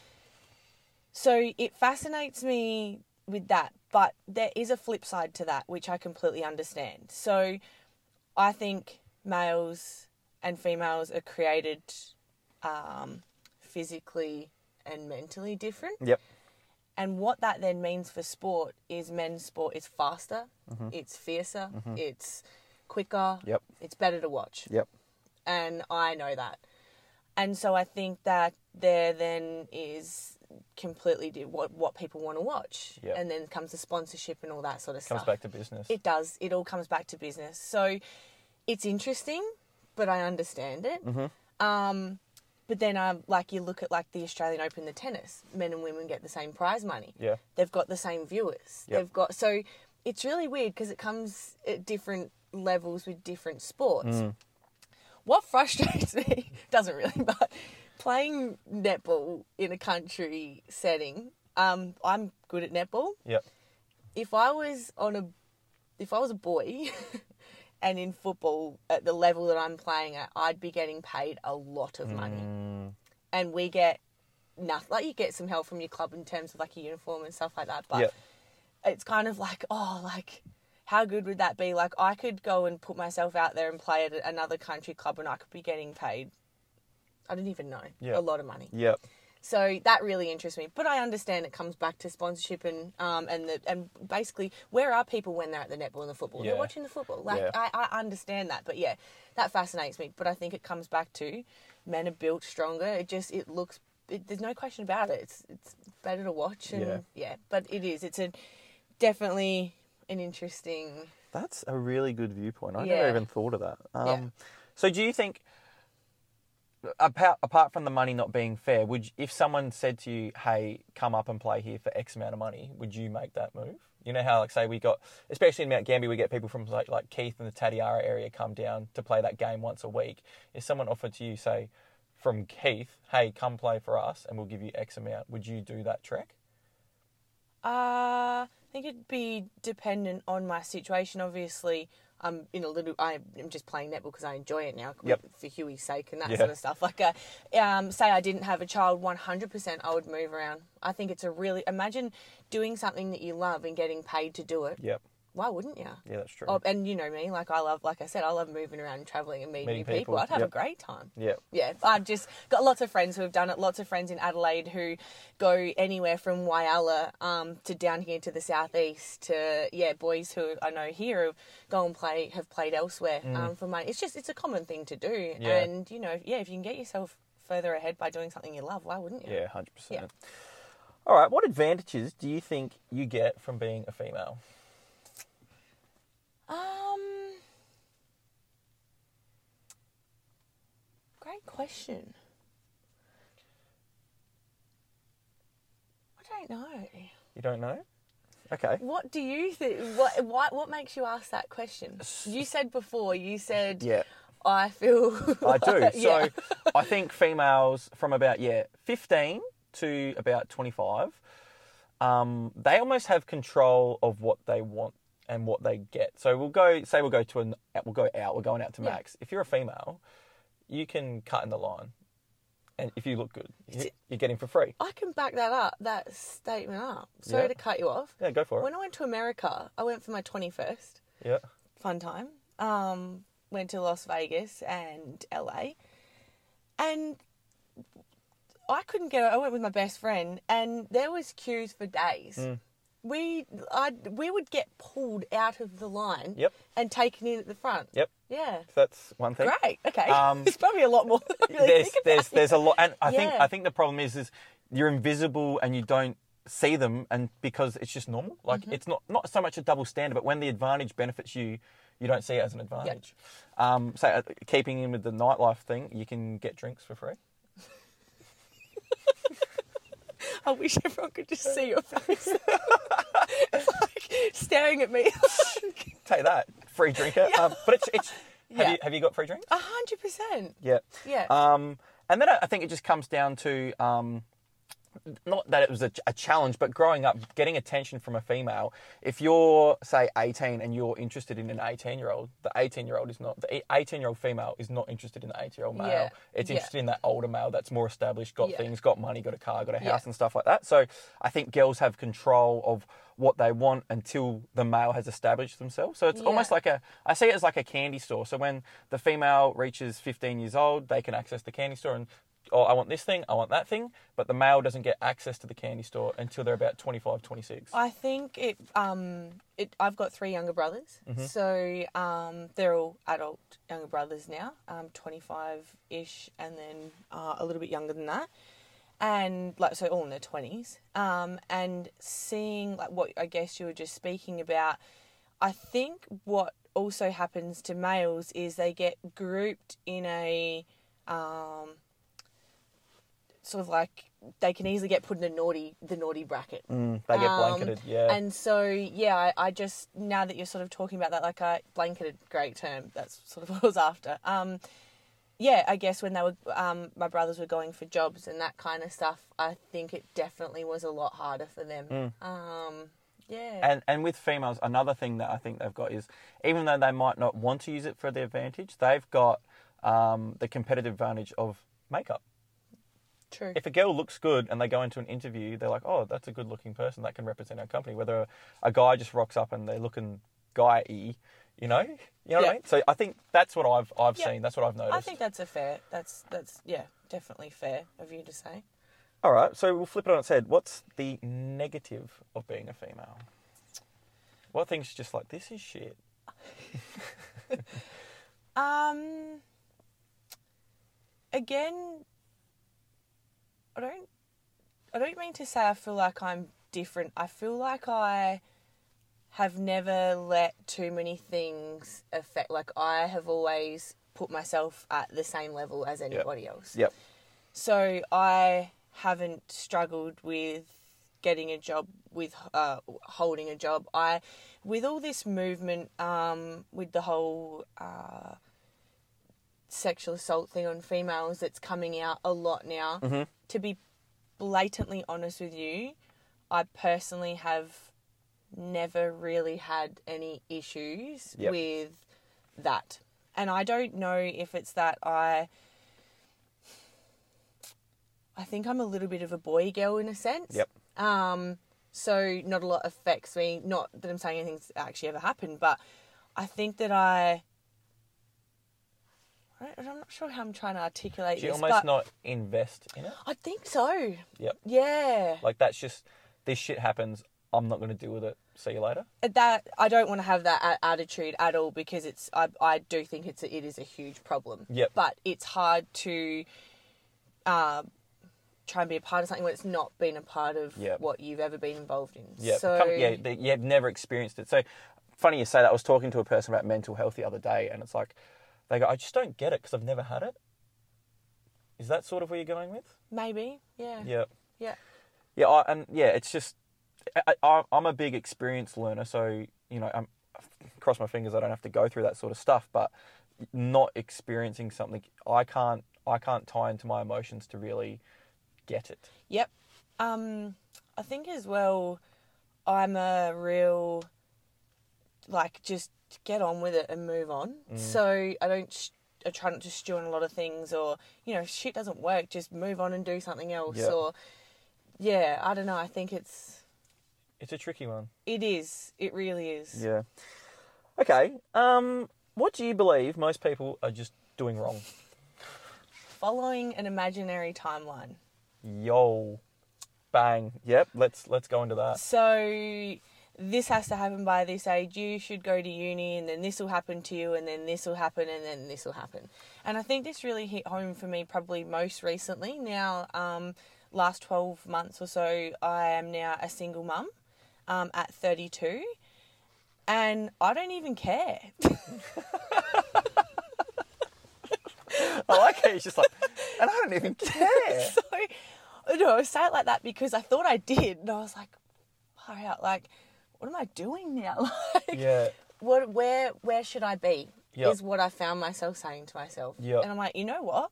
So it fascinates me with that, but there is a flip side to that, which I completely understand. So I think males and females are created um, physically and mentally different. Yep. And what that then means for sport is men's sport is faster, it's fiercer, it's quicker, Yep. it's better to watch Yep. and I know that. And so I think that there then is completely do what what people want to watch, Yep. and then comes the sponsorship and all that sort of Comes stuff. Comes back to business. It does. It all comes back to business. So it's interesting, but I understand it. Mm-hmm. Um, but then, um, like you look at like the Australian Open, the tennis, men and women get the same prize money. yeah. They've got the same viewers. Yep. They've got so it's really weird because it comes at different levels with different sports. Mm. What frustrates me doesn't really, but playing netball in a country setting, um, I'm good at netball. Yep. If I was on a, if I was a boy, and in football at the level that I'm playing at, I'd be getting paid a lot of money, Mm, and we get nothing. Like you get some help from your club in terms of like a uniform and stuff like that, but Yep. it's kind of like, oh, like, how good would that be? Like, I could go and put myself out there and play at another country club and I could be getting paid, I don't even know, Yeah. a lot of money. Yep. So that really interests me. But I understand it comes back to sponsorship and um and the and basically where are people when they're at the netball and the football? Yeah. They're watching the football. Like Yeah. I, I understand that. But yeah, that fascinates me. But I think it comes back to men are built stronger. It just it looks it, there's no question about it. It's it's better to watch and Yeah. yeah. But it is. It's a definitely an interesting That's a really good viewpoint. I Yeah. never even thought of that. Um, Yeah. So, do you think apart, apart from the money not being fair, would you, if someone said to you, "Hey, come up and play here for X amount of money," would you make that move? You know how, like, say we got, especially in Mount Gambier, we get people from like like Keith and the Tatiara area come down to play that game once a week. If someone offered to you, say, from Keith, "Hey, come play for us, and we'll give you X amount," would you do that trek? Uh, I think it'd be dependent on my situation. Obviously, I'm in a little. I'm just playing netball because I enjoy it now Yep. for Huey's sake and that Yeah. sort of stuff. Like, uh, um, say I didn't have a child, 100%, I would move around. I think it's a really imagine doing something that you love and getting paid to do it. Yep. Why wouldn't you? Yeah, that's true. Oh, and you know me, like I love, like I said, I love moving around and traveling and meeting, Meeting new people. people, I'd have yep. a great time. Yeah. Yeah, I've just got lots of friends who have done it. Lots of friends in Adelaide who go anywhere from Whyalla um, to down here to the southeast. To yeah, boys who I know here have go and play have played elsewhere um, for money. It's just it's a common thing to do, Mm. Yeah. and you know, yeah, if you can get yourself further ahead by doing something you love, why wouldn't you? Yeah, hundred Yeah. percent. All right. What advantages do you think you get from being a female? Um, great question. I don't know. You don't know? Okay. What do you think? What, what what makes you ask that question? You said before. You said, Yeah. I feel." I do. yeah. So I think females from about yeah, 15 to about 25, um, they almost have control of what they want and what they get. So we'll go say we'll go to an we'll go out, we're going out to Yeah. max. If you're a female, you can cut in the line. And if you look good, you- you're getting for free. I can back that up. That statement up. Sorry Yeah. to cut you off. Yeah, go for it. When I went to America, I went for my twenty first. Yeah. fun time. Um, went to Las Vegas and LA, and I couldn't get. I went with my best friend, and there was queues for days. Mm. We, I, we would get pulled out of the line Yep. and taken in at the front. Yep. Yeah. That's one thing. Great. Okay. Um, There's probably a lot more. than I really there's think about. there's there's a lot, and I think Yeah. I think the problem is is you're invisible and you don't see them, and because it's just normal. Like Mm-hmm. it's not not so much a double standard, but when the advantage benefits you, you don't see it as an advantage. Um, so uh, keeping in with the nightlife thing, you can get drinks for free. I wish everyone could just see your face. it's like staring at me. Take that, free drinker. Um, but it's it's. Have Yeah. you have you got free drinks? A hundred percent. Yeah. Yeah. Um, and then I I think it just comes down to um, not that it was a, a challenge, but growing up, getting attention from a female. If you're, say, 18 and you're interested in an 18 year old, the 18 year old is not, the 18 year old female is not interested in the 18 year old male. Yeah. It's Yeah. interested in that older male that's more established, got Yeah. things, got money, got a car, got a Yeah. house and stuff like that. So I think girls have control of what they want until the male has established themselves. So it's Yeah. almost like a, I see it as like a candy store. So when the female reaches 15 years old, they can access the candy store and, oh, I want this thing, I want that thing. But the male doesn't get access to the candy store until they're about 25, 26. I think it. Um, it. I've got three younger brothers, Mm-hmm. so um, they're all adult younger brothers now. Um, twenty five ish, and then uh, a little bit younger than that, and like so all in their twenties. Um, and seeing like what I guess you were just speaking about, I think what also happens to males is they get grouped in a um, sort of like they can easily get put in a naughty the naughty bracket. Mm, they get Um, blanketed, yeah. And so, yeah, I, I just now that you're sort of talking about that, like I blanketed, great term. That's sort of what I was after. Um, yeah, I guess when they were, um, my brothers were going for jobs and that kind of stuff, I think it definitely was a lot harder for them. Um, yeah. And and with females, another thing that I think they've got is even though they might not want to use it for their advantage, they've got um, the competitive advantage of makeup. True. If a girl looks good and they go into an interview, they're like, "Oh, that's a good-looking person that can represent our company." Whether a guy just rocks up and they're looking guy-y, you know, you know what I mean. So I think that's what I've I've Yeah. seen. That's what I've noticed. I think that's a fair. That's that's yeah, definitely fair of you to say. All right, so we'll flip it on its head. What's the negative of being a female? What things just like this is shit? Um. Again, I don't. I don't mean to say I feel like I'm different. I feel like I have never let too many things affect. Like I have always put myself at the same level as anybody else. Yep. So I haven't struggled with getting a job with uh, holding a job. I with all this movement um, with the whole uh, sexual assault thing on females that's coming out a lot now. Mm-hmm. To be blatantly honest with you, I personally have never really had any issues Yep. with that. And I don't know if it's that I I think I'm a little bit of a boy girl in a sense. Yep. Um so not a lot affects me. Not that I'm saying anything's actually ever happened, but I think that I I I'm not sure how I'm trying to articulate Do you this, almost but not invest in it? I think so. Yep. Yeah. Like that's just this shit happens. I'm not going to deal with it. See you later. that I don't want to have that a- attitude at all because it's I, I do think it's a, it is a huge problem. Yep. But it's hard to uh, try and be a part of something when it's not been a part of Yep. what you've ever been involved in. Yeah, So come, yeah, they, you have never experienced it. So funny you say that. I was talking to a person about mental health the other day, and it's like they go, "I just don't get it because I've never had it. Is that sort of where you're going with? maybe yeah Yeah, yeah yeah, I, and yeah, it's just I, I'm a big experience learner, so you know, I'm cross my fingers I don't have to go through that sort of stuff. But not experiencing something, I can't I can't tie into my emotions to really get it. Yep. Um, I think as well, I'm a real, like, just get on with it and move on. Mm. So I don't, sh- I try not to stew on a lot of things or, you know, shit doesn't work, just move on and do something else. Or, yeah, I don't know. I think it's, It's a tricky one. it is. It really is. Yeah. Okay. Um, what do you believe most people are just doing wrong? Following an imaginary timeline. Yo, bang. Yep. Let's let's go into that. So this has to happen by this age. You should go to uni, and then this will happen to you, and then this will happen, and then this will happen. And I think this really hit home for me probably most recently. Now, um, last twelve months or so, I am now a single mum um, at thirty two. And I don't even care. I like how he's just like, and I don't even care. so, no, I say it like that because I thought I did, and I was like, far out. Like, what am I doing now? Like, yeah. what where where should I be? Yep. Is what I found myself saying to myself. Yep. And I'm like, you know what?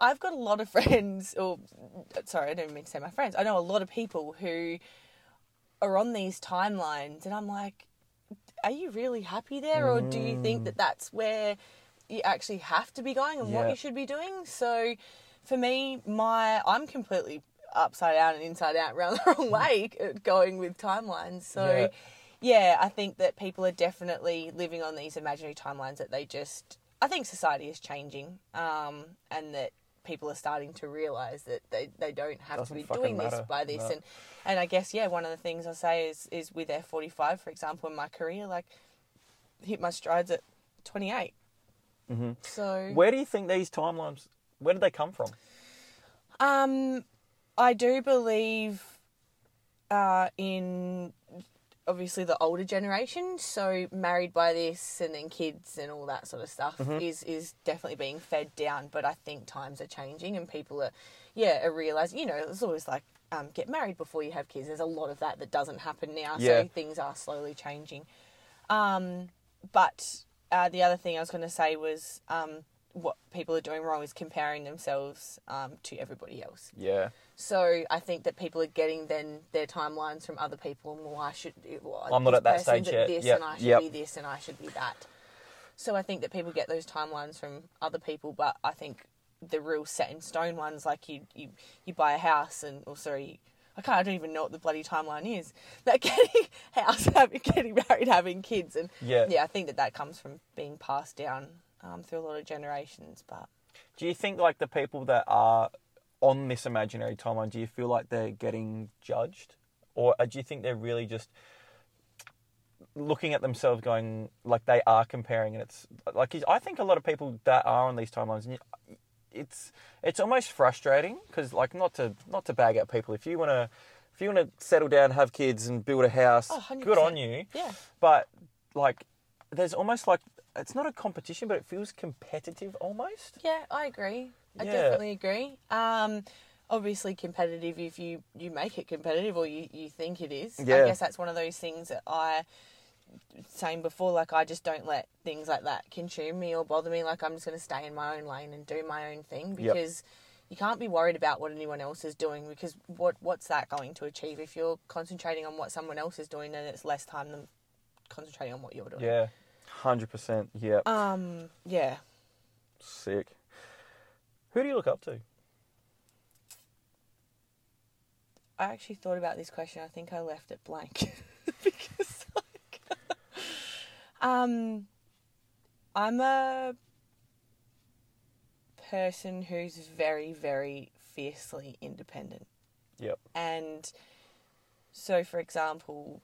I've got a lot of friends, or sorry, I don't mean to say my friends. I know a lot of people who are on these timelines, and I'm like, are you really happy there, or do you think that mm. that's where you actually have to be going and what you should be doing? So, for me, my I'm completely upside down and inside out, around the wrong way, uh, going with timelines. So Yeah. yeah, I think that people are definitely living on these imaginary timelines that they just. I think society is changing, um, and that people are starting to realise that they, they don't have Doesn't to be doing this by this. no. And and I guess yeah, one of the things I say is is with F forty five, for example, in my career, like hit my strides at twenty eight. Mhm. So Where do you think these timelines? Where did they come from? Um, I do believe uh, in obviously the older generation. So married by this, and then kids and all that sort of stuff is is definitely being fed down. But I think times are changing, and people are, yeah, are realizing. You know, it's always like. Um, get married before you have kids. There's a lot of that that doesn't happen now, Yeah. so things are slowly changing. Um, but uh, the other thing I was going to say was um, what people are doing wrong is comparing themselves um, to everybody else. Yeah. So I think that people are getting then their timelines from other people, and well, I should. Well, I'm not at that stage at yet. This, Yep, and I should yep. be this, and I should be that. So I think that people get those timelines from other people, but I think the real set in stone ones, like you, you, you buy a house, and or sorry, I can't. I don't even know what the bloody timeline is. That getting house, having, getting married, having kids, and Yeah. yeah, I think that that comes from being passed down um, through a lot of generations. But Do you think like the people that are on this imaginary timeline? Do you feel like they're getting judged, or uh, do you think they're really just looking at themselves, going like they are comparing? And it's like I think a lot of people that are on these timelines, and it's it's almost frustrating because like not to not to bag out people. If you want to if you want to settle down, have kids, and build a house, Oh, good on you. yeah, But like, there's almost like it's not a competition, but it feels competitive almost. Yeah, I agree. I Yeah. definitely agree. Um, obviously competitive if you you make it competitive or you you think it is. Yeah. I guess that's one of those things that I saying before like I just don't let things like that consume me or bother me like I'm just going to stay in my own lane and do my own thing Yep. because you can't be worried about what anyone else is doing because what what's that going to achieve if you're concentrating on what someone else is doing then it's less time than concentrating on what you're doing. Yeah, hundred percent. Yeah, Um yeah. sick. Who do you look up to? I actually thought about this question. I think I left it blank because, like, um, I'm a person who's very, very fiercely independent, Yep. and so, for example,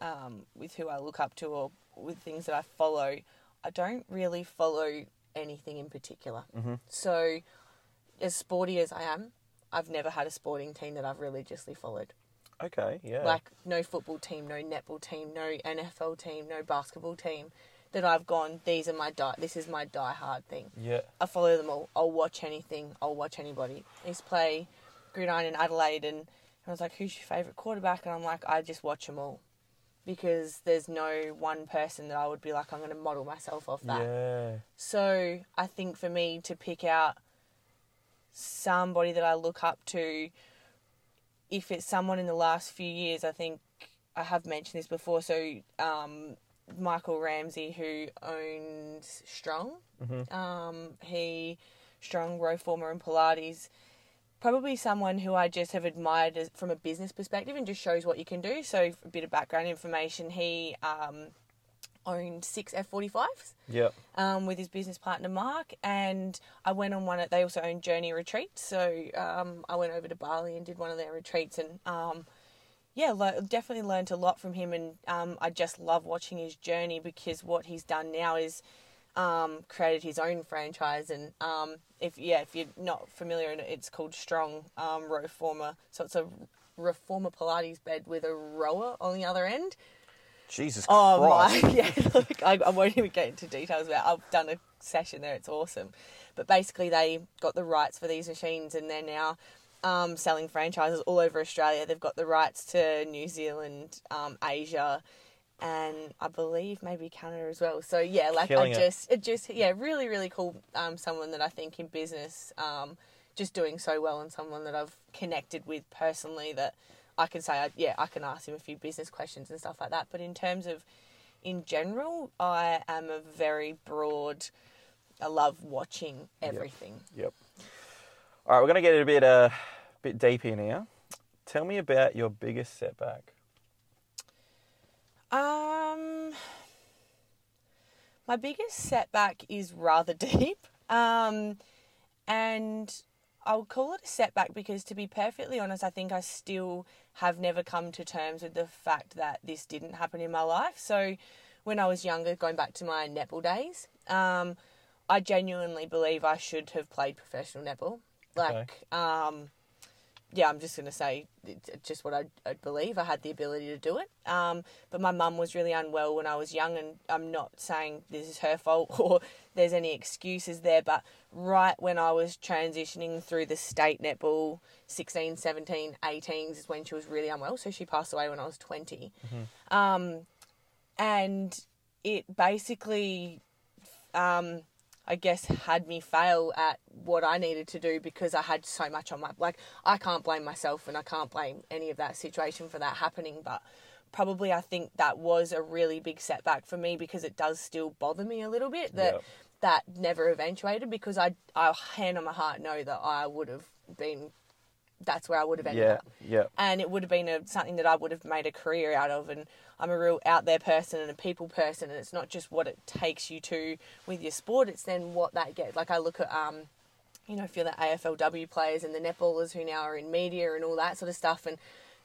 um, with who I look up to or with things that I follow, I don't really follow anything in particular. Mm-hmm. So, as sporty as I am, I've never had a sporting team that I've religiously followed. Okay. Yeah. Like no football team, no netball team, no NFL team, no basketball team that I've gone. These are my die. This is my die hard thing. Yeah. I follow them all. I'll watch anything. I'll watch anybody. I used to play gridiron in Adelaide, and I was like, "Who's your favourite quarterback?" And I'm like, "I just watch them all." Because there's no one person that I would be like, I'm going to model myself off that. Yeah. So I think for me to pick out somebody that I look up to, if it's someone in the last few years, I think I have mentioned this before. So um, Michael Ramsey, who owns Strong, um, he Strong Reformer and Pilates. Probably someone who I just have admired as, from a business perspective and just shows what you can do. So, a bit of background information he um, owned six F45s Yep. um, with his business partner Mark, and I went on one. Of, they also own Journey Retreats, so um, I went over to Bali and did one of their retreats, and um, yeah, le- definitely learned a lot from him, and um, I just love watching his journey because what he's done now is um, created his own franchise, and um, if yeah, if you're not familiar, it's called Strong um, Reformer, so it's a reformer Pilates bed with a rower on the other end. Jesus Oh Christ. my! Yeah, look, I, I won't even get into details about. I've done a session there; it's awesome. But basically, they got the rights for these machines, and they're now um, selling franchises all over Australia. They've got the rights to New Zealand, um, Asia, and I believe maybe Canada as well. So yeah, like Killing I just, it just, yeah, really, really cool. Um, someone that I think in business, um, just doing so well, and someone that I've connected with personally that. I can say, I, yeah, I can ask him a few business questions and stuff like that. But in terms of, in general, I am a very broad. I love watching everything. Yep. All right, we're gonna get a bit uh, bit deep in here. Tell me about your biggest setback. Um, my biggest setback is rather deep. Um, and I'll call it a setback because, to be perfectly honest, I think I still have never come to terms with the fact that this didn't happen in my life. So, when I was younger, going back to my netball days, um, I genuinely believe I should have played professional netball. Like, um, yeah, I'm just going to say just what I, I believe. I had the ability to do it. Um, but my mum was really unwell when I was young, and I'm not saying this is her fault or there's any excuses there, but right when I was transitioning through the state netball, 16, 17, 18 is when she was really unwell. So she passed away when I was 20. Um, and it basically um, I guess had me fail at what I needed to do because I had so much on my like I can't blame myself and I can't blame any of that situation for that happening but probably I think that was a really big setback for me because it does still bother me a little bit that Yep. that never eventuated because I I hand on my heart know that I would have been that's where I would have ended Yeah. up Yeah. and it would have been a, something that I would have made a career out of. And I'm a real out there person and a people person, and it's not just what it takes you to with your sport; it's then what that gets. Like I look at, um, you know, feel the AFLW players and the netballers who now are in media and all that sort of stuff, and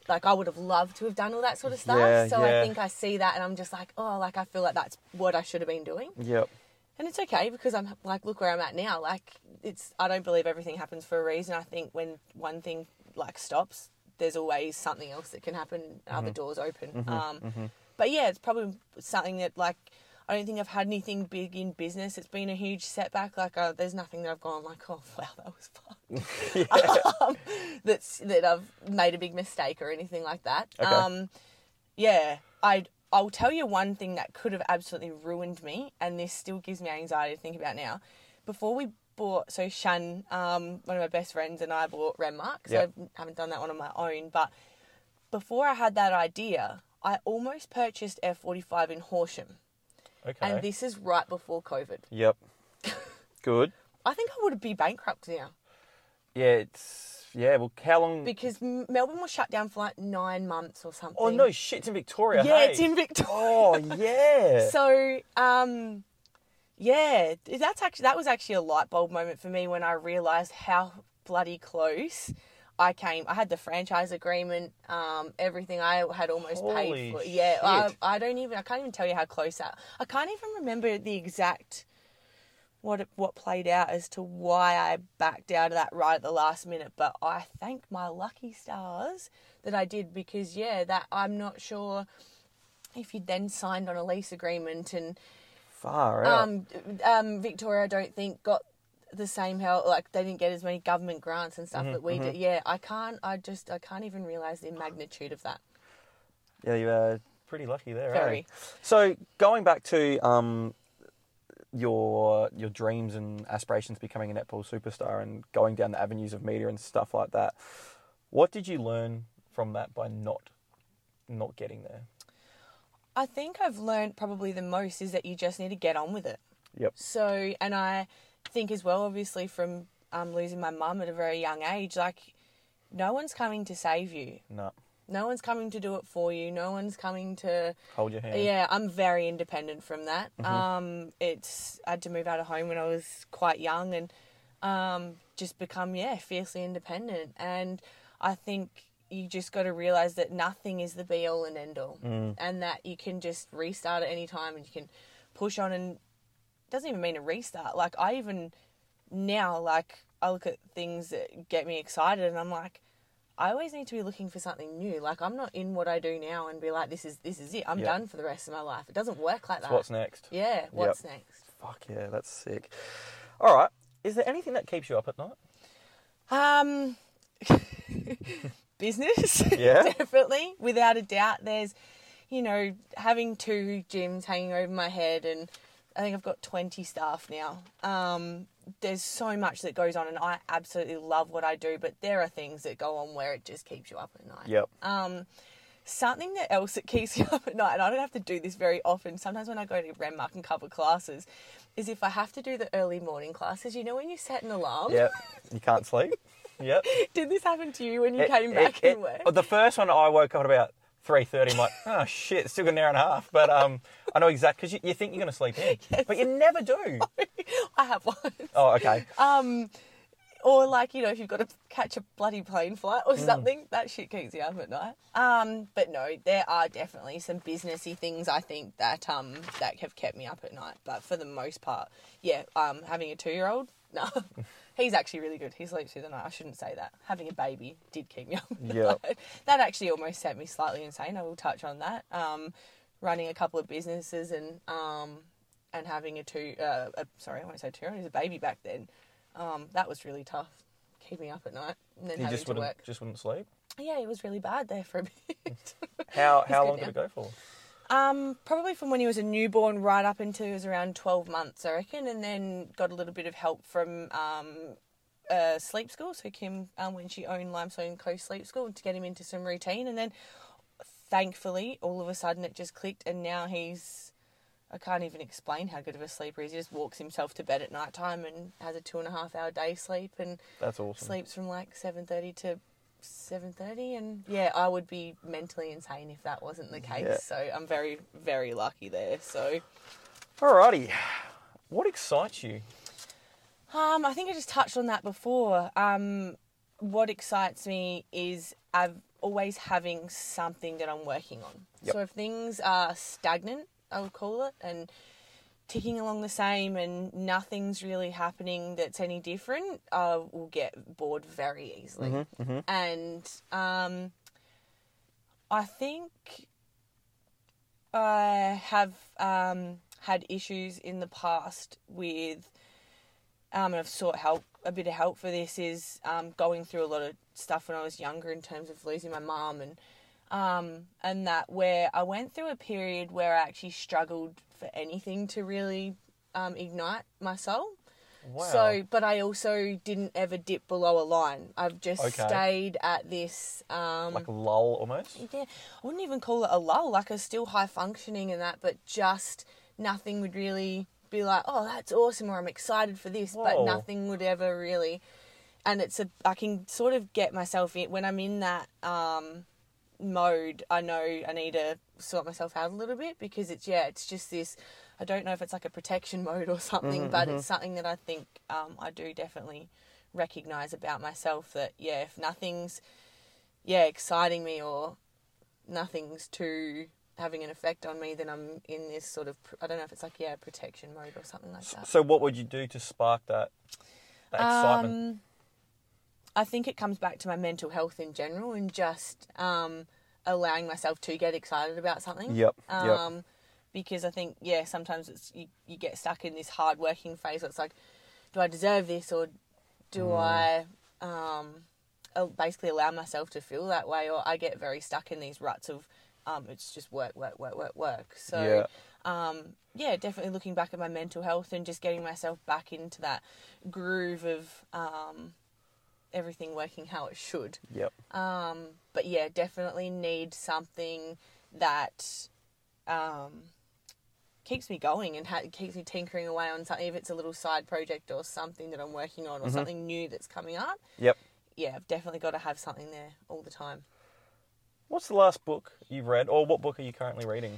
like I would have loved to have done all that sort of stuff. Yeah, so yeah. I think I see that, and I'm just like, oh, like I feel like that's what I should have been doing. Yep. And it's okay because I'm like, look where I'm at now. Like, it's I don't believe everything happens for a reason. I think when one thing like stops, there's always something else that can happen. and Other doors open. um, But yeah, it's probably something that like I don't think I've had anything big in business. It's been a huge setback. Like, uh, there's nothing that I've gone like, oh wow, that was fun. um, that's that I've made a big mistake or anything like that. Okay. Um, yeah, I I'll tell you one thing that could have absolutely ruined me, and this still gives me anxiety to think about now. Before we bought, so Shan, um, one of my best friends, and I bought Renmark. So Yep. I haven't done that one on my own, but before I had that idea, I almost purchased F45 in Horsham. Okay. And this is right before COVID. Yep. Good. I think I would be bankrupt now Yeah, it's yeah. Well, how long? because Melbourne was shut down for like nine months or something. oh no, shit! It's in Victoria. Yeah, hey. it's in Victoria. Oh yeah. So, um, yeah, that's actually that was actually a light bulb moment for me when I realised how bloody close I came. I had the franchise agreement, um, everything. I had almost Holy paid for. Yeah, I. I don't even. I can't even tell you how close that. I can't even remember the exact what it, what played out as to why I backed out of that right at the last minute. But I thank my lucky stars that I did because yeah, that I'm not sure if you'd then signed on a lease agreement and Far out. um, um, Victoria, I don't think got the same help. Like they didn't get as many government grants and stuff Mm-hmm, that we did. Yeah, I can't. I just I can't even realize the magnitude of that. yeah, you are pretty lucky there. eh? Very. So going back to um, your your dreams and aspirations becoming a netball superstar and going down the avenues of media and stuff like that, what did you learn from that by not not getting there? I think I've learned probably the most is that you just need to get on with it. Yep. So, and I think as well, obviously, from um, losing my mum at a very young age, like no one's coming to save you. No. No one's coming to do it for you. No one's coming to Hold your hand. Yeah, I'm very independent from that. Um, it's I had to move out of home when I was quite young and um, just become yeah fiercely independent. And I think you just got to realize that nothing is the be all and end all, and that you can just restart at any time and you can push on. And it doesn't even mean a restart. Like I even now like I look at things that get me excited and I'm like. I always need to be looking for something new. Like I'm not in what I do now and be like, this is this is it. I'm Yep. done for the rest of my life. It doesn't work like that. What's next? Yeah. What's next? Fuck yeah, that's sick. All right. Is there anything that keeps you up at night? Um, business. Yeah? definitely, without a doubt. There's, you know, having two gyms hanging over my head, and I think I've got 20 staff now. Um, there's so much that goes on, and I absolutely love what I do. But there are things that go on where it just keeps you up at night. Yep. Um, something that else that keeps you up at night, and I don't have to do this very often. Sometimes when I go to Renmark and cover classes, is if I have to do the early morning classes. You know, when you set an alarm. Yep. You can't sleep. Yep. Did this happen to you when you It- came back it- and work? oh, The first one I woke up at about three thirty. I'm like, oh shit, still got an hour and a half. But um, I know exactly because you, you think you're going to sleep in, but you never do. I have one. Oh, okay. Um, or like you know, if you've got to catch a bloody plane flight or Mm. something, that shit keeps you up at night. Um, but no, there are definitely some businessy things I think that um that have kept me up at night. But for the most part, yeah, um, having a two year old, no. He's actually really good. He sleeps through the night. I shouldn't say that. Having a baby did keep me up. night. That actually almost set me slightly insane. I will touch on that. Um, running a couple of businesses and um, and having a two, uh, a, sorry, I won't say two, it was a baby back then. Um, that was really tough, keeping up at night and then You having just to wouldn't work. just wouldn't sleep. Yeah, it was really bad there for a bit. How how long now. did it go for? Um, probably from when he was a newborn right up until he was around twelve months, I reckon, and then got a little bit of help from um, uh, sleep school. So Kim, um, when she owned Limestone Coast Sleep School, to get him into some routine, and then thankfully, all of a sudden, it just clicked, and now he's. I can't even explain how good of a sleeper he is. He just walks himself to bed at night time and has a two and a half hour day sleep and That's awesome. sleeps from like seven thirty to seven thirty. And yeah, I would be mentally insane if that wasn't the case. Yeah. So I'm very very lucky there. So Alrighty. What excites you? um, I think I just touched on that before. Um, what excites me is I've always having something that I'm working on. Yep. So if things are stagnant, I would call it, and ticking along the same and nothing's really happening that's any different, I will get bored very easily. And um, I think I have um, had issues in the past with, um, and I've sought help a bit of help for this is um, going through a lot of stuff when I was younger in terms of losing my mum and um, and that where I went through a period where I actually struggled for anything to really um, ignite my soul. Wow. So, but I also didn't ever dip below a line. I've just Okay. stayed at this. Um, like lull almost. yeah, I wouldn't even call it a lull. Like a still high functioning and that, but just nothing would really be like, oh, that's awesome, or I'm excited for this. But nothing would ever really. And it's a, I can sort of get myself in when I'm in that um, mode. I know I need to sort myself out a little bit because it's yeah, it's just this. I don't know if it's like a protection mode or something, but it's something that I think um, I do definitely recognize about myself that yeah, if nothing's yeah exciting me or nothing's too having an effect on me, then I'm in this sort of I don't know if it's like yeah protection mode or something like that. So what would you do to spark that, that excitement? Um, I think it comes back to my mental health in general and just um, allowing myself to get excited about something. Yep, yep. Um, Because I think, yeah, sometimes it's you, you get stuck in this hard working phase where it's like, do I deserve this or do Mm. I um, basically allow myself to feel that way? Or I get very stuck in these ruts of um, it's just work, work, work, work, work. So, Yeah. um, yeah, definitely looking back at my mental health and just getting myself back into that groove of um, everything working how it should. Yep. Um, but yeah, definitely need something that um, keeps me going and ha- keeps me tinkering away on something. If it's a little side project or something that I'm working on or something new that's coming up, Yep. yeah, I've definitely got to have something there all the time. What's the last book you've read, or what book are you currently reading?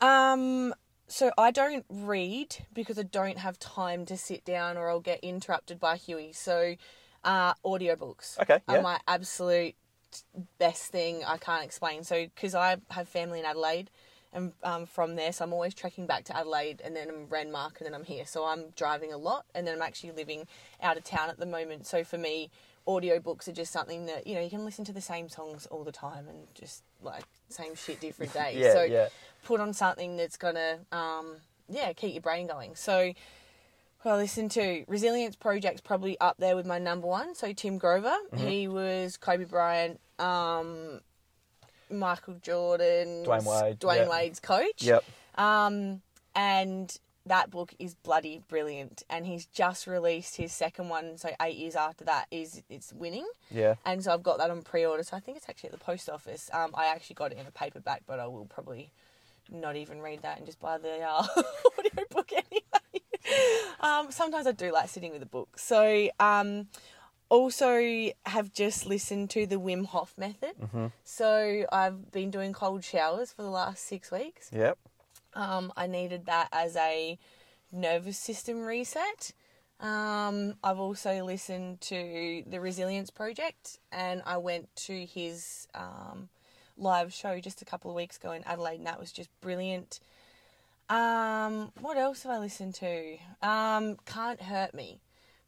Um, so I don't read because I don't have time to sit down or I'll get interrupted by Huey. So, uh, audiobooks Okay, yeah. are my absolute best thing. I can't explain. So, because I have family in Adelaide and um, from there, so I'm always trekking back to Adelaide and then I'm Renmark and then I'm here. So I'm driving a lot and then I'm actually living out of town at the moment. So for me, audiobooks are just something that, you know, you can listen to the same songs all the time and just like same shit different days. Yeah, so yeah. put on something that's gonna um, yeah keep your brain going so well listen to resilience project's probably up there with my number one so tim grover Mm-hmm. he was kobe bryant um, michael jordan Dwyane Wade, dwyane yeah. wade's coach Yep. um, and that book is bloody brilliant and he's just released his second one so eight years after that is it's winning Yeah. and so I've got that on pre-order. So I think it's actually at the post office. Um, I actually got it in a paperback, but I will probably not even read that and just buy the uh, audio book anyway. Um, sometimes I do like sitting with a book. So um, also have just listened to the Wim Hof method. So I've been doing cold showers for the last six weeks. Yep. Um, I needed that as a nervous system reset. Um, I've also listened to the Resilience Project, and I went to his um, live show just a couple of weeks ago in Adelaide, and that was just brilliant. Um, what else have I listened to? Um, Can't Hurt Me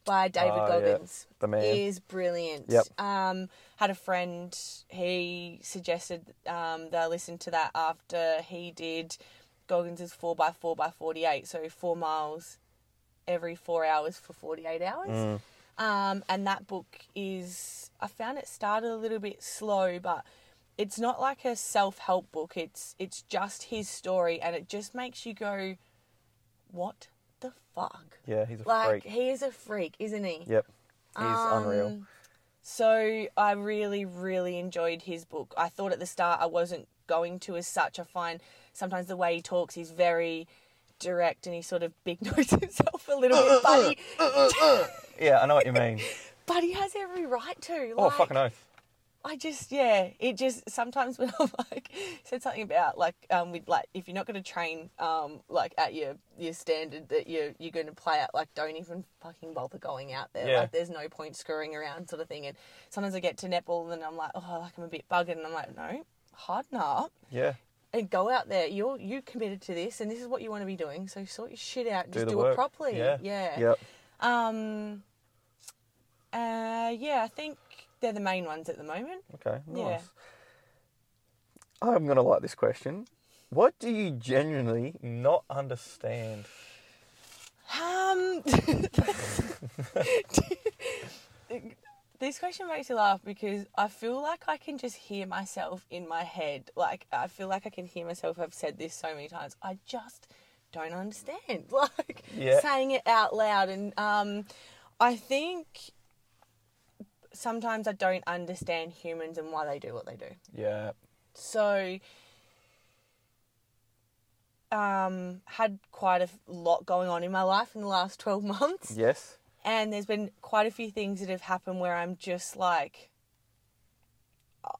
by David Oh, yeah. Goggins The man. is brilliant. Yep. Um, had a friend, he suggested um, that I listen to that after he did Goggins' 4x4x48, so four miles every four hours for 48 hours. Mm. Um, and that book is, I found it started a little bit slow, but it's not like a self help book. It's it's just his story, and it just makes you go, "What the fuck?" Yeah. He's a Like freak. he is a freak, isn't he? Yep. He's unreal. Um, So I really, really enjoyed his book. I thought at the start I wasn't going to as such. I find sometimes the way he talks, he's very direct and he sort of big nose himself a little bit, but he, Yeah, I know what you mean. but he has every right to. oh, Like, fucking oath. I just yeah, it just sometimes when I'm like said something about like um with like if you're not going to train um like at your your standard that you're you're going to play at like don't even fucking bother going out there Yeah. like there's no point screwing around sort of thing and sometimes I get to netball and I'm like oh like I'm a bit buggered and I'm like no harden up Yeah. and go out there you're you committed to this and this is what you want to be doing so sort your shit out and Do just do work. it properly Yeah. yeah Yep. um uh yeah I think they're the main ones at the moment Okay. Nice. Yeah. I'm gonna like this question. What do you genuinely not understand? Um, this question makes me laugh because I feel like I can just hear myself in my head. Like I feel like I can hear myself. I've said this so many times. I just don't understand. Like Yeah. saying it out loud, and um, I think sometimes I don't understand humans and why they do what they do. Yeah. So, um, had quite a lot going on in my life in the last 12 months. Yes. And there's been quite a few things that have happened where I'm just like,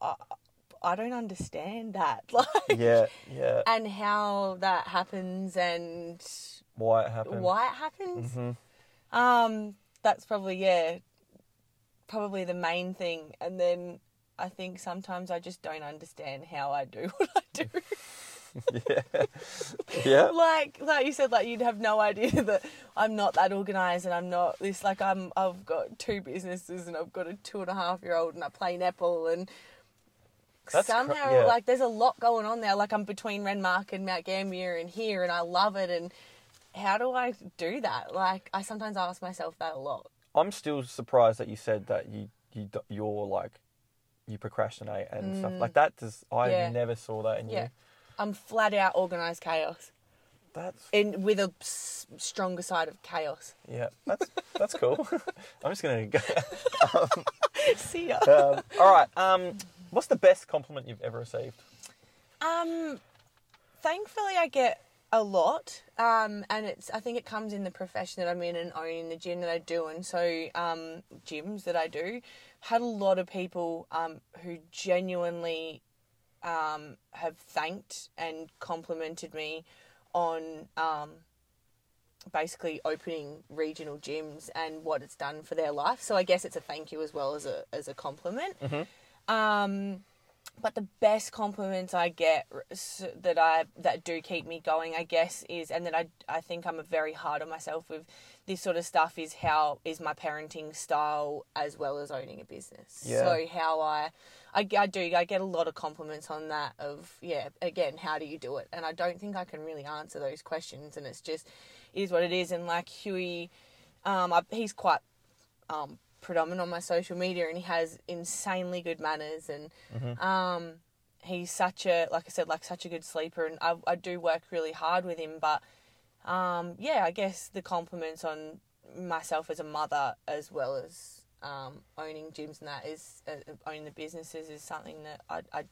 I, I don't understand that. Like, Yeah. Yeah. and how that happens and Why it happens. why it happens. hmm Um, that's probably, yeah, probably the main thing. And then I think sometimes I just don't understand how I do what I do. yeah. yeah. like like you said like you'd have no idea that i'm not that organized and i'm not this like i'm i've got two businesses and i've got a two and a half year old and i play netball and That's cr- somehow yeah. like there's a lot going on there like i'm between renmark and mount gambier and here and i love it and how do i do that like i sometimes ask myself that a lot I'm still surprised that you said that you you you're like you procrastinate and stuff like that. Does I Mm. Yeah. never saw that in yeah you. i'm flat out organized chaos That's in with a s- stronger side of chaos yeah. That's that's cool. I'm just gonna go. see ya Um, all right. Um, what's the best compliment you've ever received? Um, thankfully, I get a lot, um, and it's. I think it comes in the profession that I'm in and owning the gym that I do, and so um, gyms that I do. Had a lot of people um, who genuinely um, have thanked and complimented me on um, basically opening regional gyms and what it's done for their life. So I guess it's a thank you as well as a as a compliment. Um, but the best compliments I get that I that do keep me going, I guess, is and that I I think I'm a very hard on myself with this sort of stuff is how is my parenting style as well as owning a business. Yeah. So how I, I I do I get a lot of compliments on that of yeah again how do you do it and I don't think I can really answer those questions and it's just it is what it is and like Huey, um I, he's quite um, predominant on my social media and he has insanely good manners and um, he's such a like I said like such a good sleeper and I, I do work really hard with him but um, yeah I guess the compliments on myself as a mother as well as um, owning gyms and that is uh, owning the businesses is something that I, I,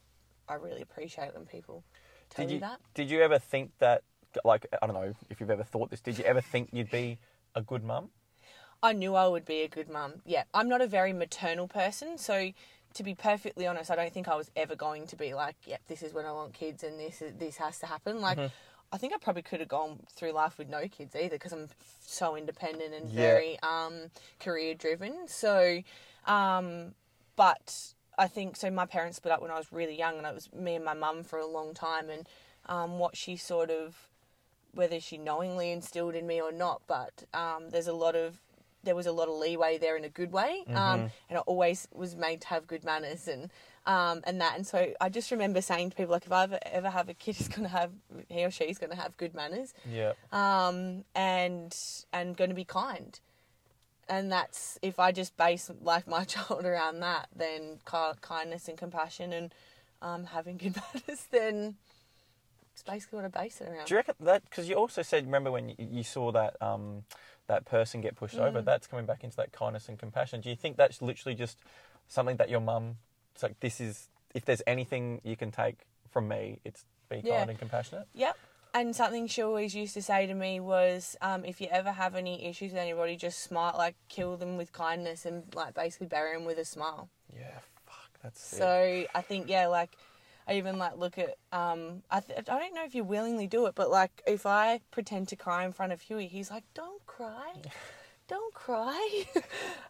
I really appreciate when people tell Did you you that did you ever think that like I don't know if you've ever thought this? Did you ever think you'd be a good mum? I knew I would be a good mum. Yeah, I'm not a very maternal person, so to be perfectly honest, I don't think I was ever going to be like, "Yep, this is when I want kids, and this is, this has to happen." Like, I think I probably could have gone through life with no kids either, because I'm so independent and Yeah. very um, career driven. So, um, but I think so. My parents split up when I was really young, and it was me and my mum for a long time, and um, what she sort of whether she knowingly instilled in me or not, but um, there's a lot of there was a lot of leeway there in a good way, um, and I always was made to have good manners and um, and that. And so I just remember saying to people like, if I ever, ever have a kid, he's gonna have he or she's gonna have good manners, Yeah. um, and and going to be kind. And that's if I just base like my child around that, then kindness and compassion and um, having good manners, then it's basically what I base it around. Do you reckon that? Because you also said, remember when you, you saw that um, that person get pushed over? Mm. That's coming back into that kindness and compassion. Do you think that's literally just something that your mum? It's like this is if there's anything you can take from me, it's be Yeah. kind and compassionate. Yep. And something she always used to say to me was, um, if you ever have any issues with anybody, just smile, like kill them with kindness and like basically bury them with a smile. Yeah. Fuck. That's sick. So I think yeah, like I even like look at um, I th- I don't know if you willingly do it, but like if I pretend to cry in front of Huey, he's like, "Don't cry." Don't cry.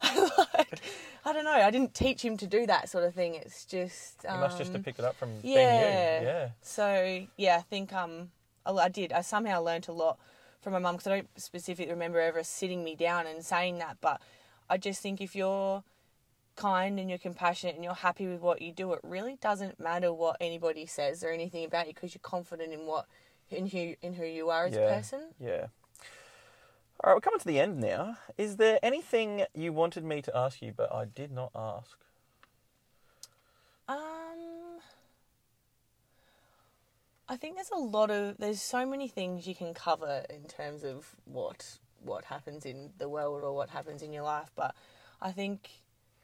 like, I don't know. I didn't teach him to do that sort of thing. It's just um, you must just have picked it up from yeah. being you. Yeah. So yeah, I think um, I, I did. I somehow learnt a lot from my mum because I don't specifically remember ever sitting me down and saying that, but I just think if you're kind and you're compassionate and you're happy with what you do, it really doesn't matter what anybody says or anything about you because you're confident in what in who in who you are as Yeah. a person. Yeah. All right, we're coming to the end now. Is there anything you wanted me to ask you, but I did not ask? Um, I think there's a lot of there's so many things you can cover in terms of what what happens in the world or what happens in your life, but I think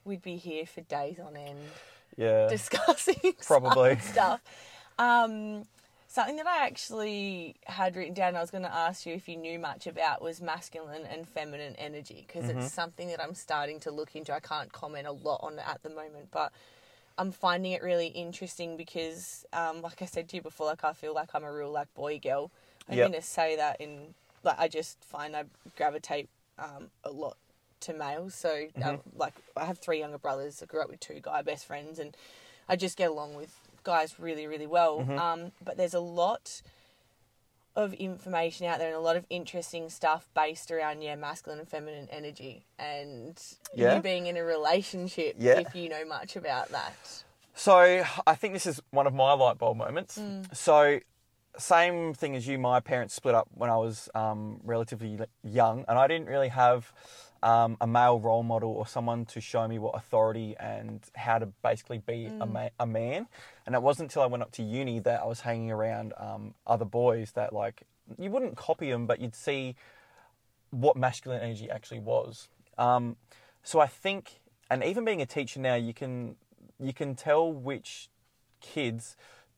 we'd be here for days on end Yeah. discussing Probably. stuff. Um, something that I actually had written down, I was going to ask you if you knew much about, was masculine and feminine energy because Mm-hmm. it's something that I'm starting to look into. I can't comment a lot on it at the moment, but I'm finding it really interesting because, um, like I said to you before, like I feel like I'm a real like boy girl. I'm Yep. going to say that in like I just find I gravitate um, a lot to males. So Mm-hmm. um, like I have three younger brothers. I grew up with two guy best friends, and I just get along with guys really really well. Mm-hmm. Um, but there's a lot of information out there and a lot of interesting stuff based around yeah masculine and feminine energy and Yeah. you being in a relationship Yeah. if you know much about that So I think this is one of my light bulb moments. So same thing as you. My parents split up when I was um, relatively young, and I didn't really have um, a male role model or someone to show me what authority and how to basically be a, ma- a man. And it wasn't until I went up to uni that I was hanging around um, other boys that like you wouldn't copy them, but you'd see what masculine energy actually was. Um, so I think, and even being a teacher now, you can you can tell which kids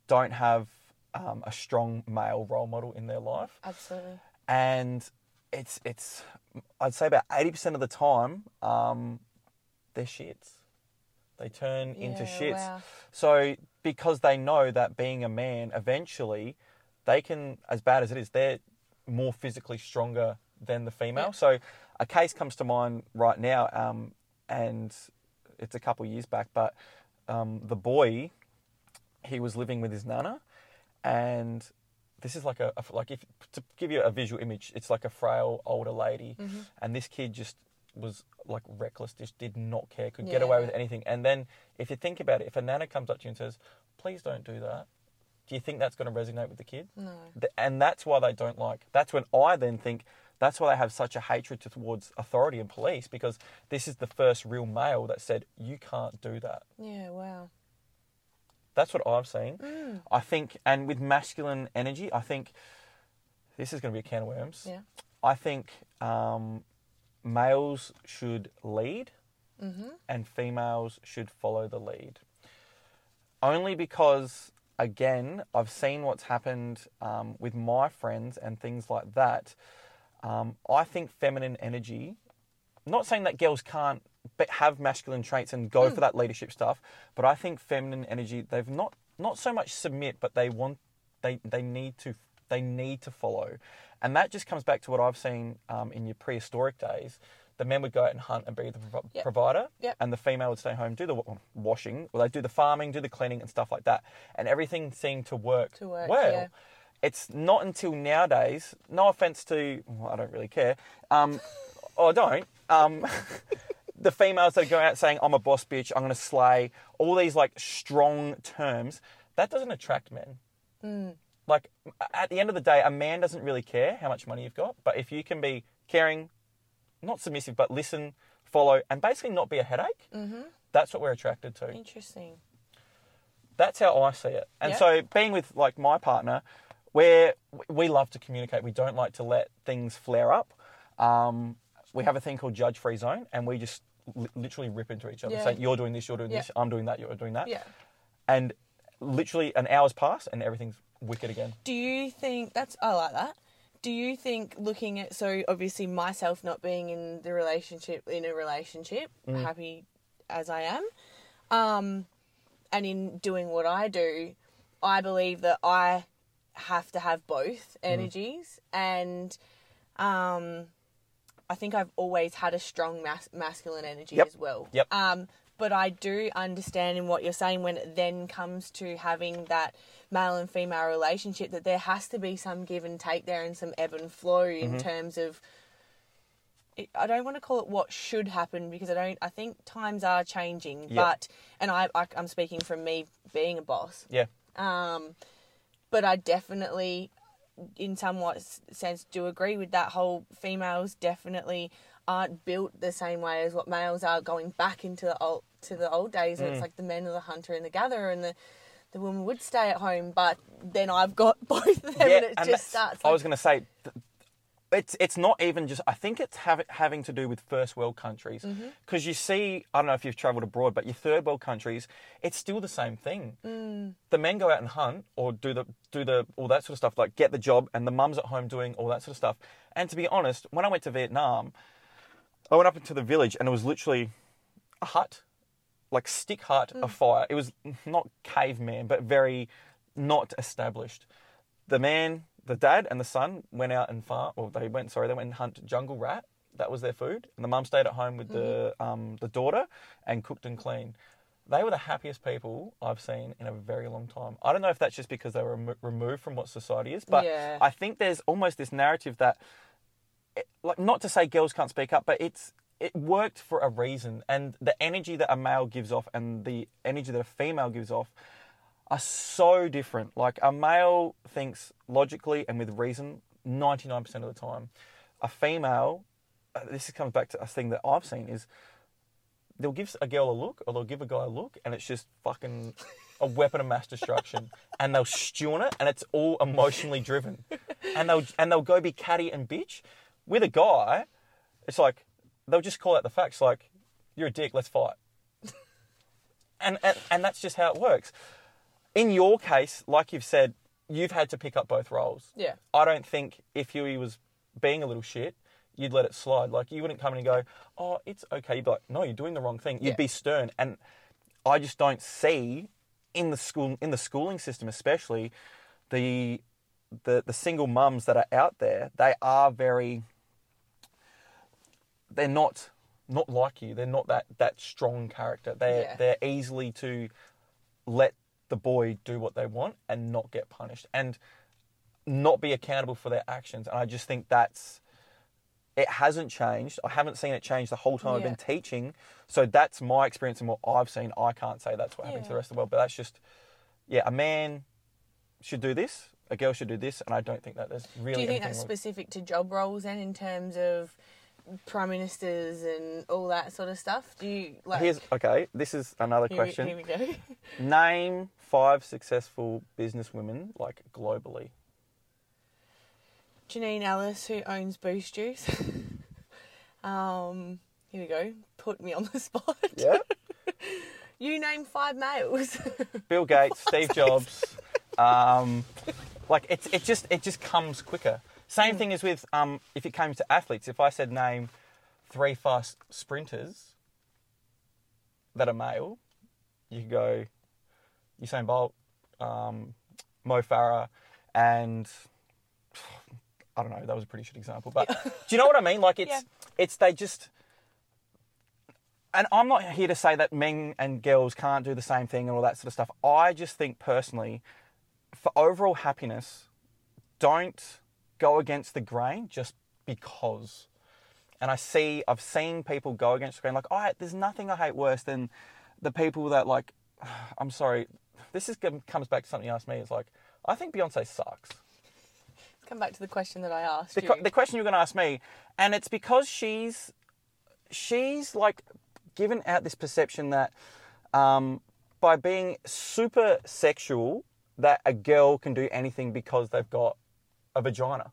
don't have um, a strong male role model in their life, absolutely and it's it's I'd say about eighty percent of the time um, they're shits. They turn into shits. wow. So because they know that being a man, eventually, they can, as bad as it is, they're more physically stronger than the female. Yeah. So a case comes to mind right now, um, and it's a couple of years back, but um, the boy, he was living with his nana, and this is like a, a- like if to give you a visual image, it's like a frail older lady, Mm-hmm. and this kid just was like reckless, just did not care, could get away with anything. And then if you think about it, if a nana comes up to you and says, "Please don't do that," do you think that's going to resonate with the kid? no And that's why they don't like. That's when I then think that's why they have such a hatred towards authority and police because this is the first real male that said you can't do that. yeah wow That's what I've seen. I think, and with masculine energy, I think this is going to be a can of worms. yeah I think um, males should lead mm-hmm. and females should follow the lead. Only because, again, I've seen what's happened um, with my friends and things like that. Um, I think feminine energy, not saying that girls can't have masculine traits and go for that leadership stuff, but I think feminine energy, they've not, not so much submit, but they want, they, they need to, they need to follow. And that just comes back to what I've seen um, in your prehistoric days. The men would go out and hunt and be the Yep. provider, Yep. and the female would stay home, do the wa- washing, or they do the farming, do the cleaning, and stuff like that. And everything seemed to work, To work, well. yeah. It's not until nowadays. No offense to, well, I don't really care. Um, or I don't. Um, the females that go out saying, "I'm a boss bitch," "I'm going to slay," all these like strong terms. That doesn't attract men. Mm. Like at the end of the day, a man doesn't really care how much money you've got, but if you can be caring, not submissive, but listen, follow, and basically not be a headache, Mm-hmm. that's what we're attracted to. interesting That's how I see it. And so, being with like my partner, where we love to communicate, we don't like to let things flare up. Um, we have a thing called judge free zone, and we just li- literally rip into each other, Yeah. saying, "You're doing this, you're doing Yeah. this, I'm doing that, you're doing that," yeah and literally an hour's pass, and everything's wicked again. Do you think that's I like that? Do you think looking at so obviously myself not being in the relationship in a relationship, happy as I am, um, and in doing what I do, I believe that I have to have both energies, and um, I think I've always had a strong mas- masculine energy Yep. as well. Yep. Um, but I do understand in what you're saying when it then comes to having that male and female relationship that there has to be some give and take there and some ebb and flow in terms of I don't want to call it what should happen because I don't. I think times are changing, Yeah. but and I, I I'm speaking from me being a boss. Yeah. Um, but I definitely, in somewhat sense, do agree with that whole females definitely aren't built the same way as what males are. Going back into the old to the old days, where it's Mm. like the men are the hunter and the gatherer, and the the woman would stay at home. But then I've got both of them, and it and just starts. I like- was going to say, th- it's it's not even just. I think it's have, having to do with first world countries Mm-hmm. because you see, I don't know if you've travelled abroad, but your third world countries, it's still the same thing. Mm. The men go out and hunt or do the do the all that sort of stuff, like get the job, and the mums at home doing all that sort of stuff. And to be honest, when I went to Vietnam, I went up into the village and it was literally a hut, like stick hut, a fire. It was not caveman, but very not established. The man, the dad, and the son went out and farm. Or they went, sorry, they went and hunt jungle rat. That was their food, and the mum stayed at home with the um, the daughter and cooked and cleaned. They were the happiest people I've seen in a very long time. I don't know if that's just because they were remo- removed from what society is, but Yeah. I think there's almost this narrative that it- like not to say girls can't speak up, but it's it worked for a reason, and the energy that a male gives off and the energy that a female gives off are so different. Like a male thinks logically and with reason ninety nine percent of the time. A female, uh, this comes back to a thing that I've seen is they'll give a girl a look or they'll give a guy a look, and it's just fucking a weapon of mass destruction, and they'll stew on it, and it's all emotionally driven, and they'll and they'll go be catty and bitch. With a guy, it's like they'll just call out the facts, like you're a dick, let's fight, and and, and that's just how it works. In your case, like you've said, you've had to pick up both roles. Yeah. I don't think if Huey was being a little shit, you'd let it slide. Like you wouldn't come in and go, "Oh, it's okay." You'd be like, "No, you're doing the wrong thing." You'd Yeah. be stern, and I just don't see in the school in the schooling system, especially the the the single mums that are out there. They are very. They're not not like you. They're not that that strong character. They're Yeah. they're easily to let the boy do what they want and not get punished and not be accountable for their actions. And I just think that's it hasn't changed. I haven't seen it change the whole time I've been teaching. So that's my experience and what I've seen. I can't say that's what happens to the rest of the world, but that's just yeah, a man should do this, a girl should do this, and I don't think that there's really Do you think anything that's specific to job roles then, in terms of prime ministers and all that sort of stuff? Do you like? Here's okay, this is another here, question. here we go. Name five successful businesswomen like globally. Janine Allis, who owns Boost Juice. um, here we go. Put me on the spot. Yeah. You name five males. Bill Gates, Steve Jobs. Um, like it's it just it just comes quicker. Same thing as with um, if it came to athletes. If I said name three fast sprinters that are male, you could go Usain Bolt, um, Mo Farah, and I don't know. That was a pretty shit example, but do you know what I mean? Like it's Yeah. it's they just and I'm not here to say that men and girls can't do the same thing and all that sort of stuff. I just think personally, for overall happiness, don't go against the grain just because. And I see, I've seen people go against the grain, like, oh, there's nothing I hate worse than the people that, like, I'm sorry, this is comes back to something you asked me. It's like, I think Beyonce sucks. Come back to the question that I asked The, you. the question you're going to ask me, and it's because she's she's like given out this perception that um, by being super sexual, that a girl can do anything because they've got a vagina.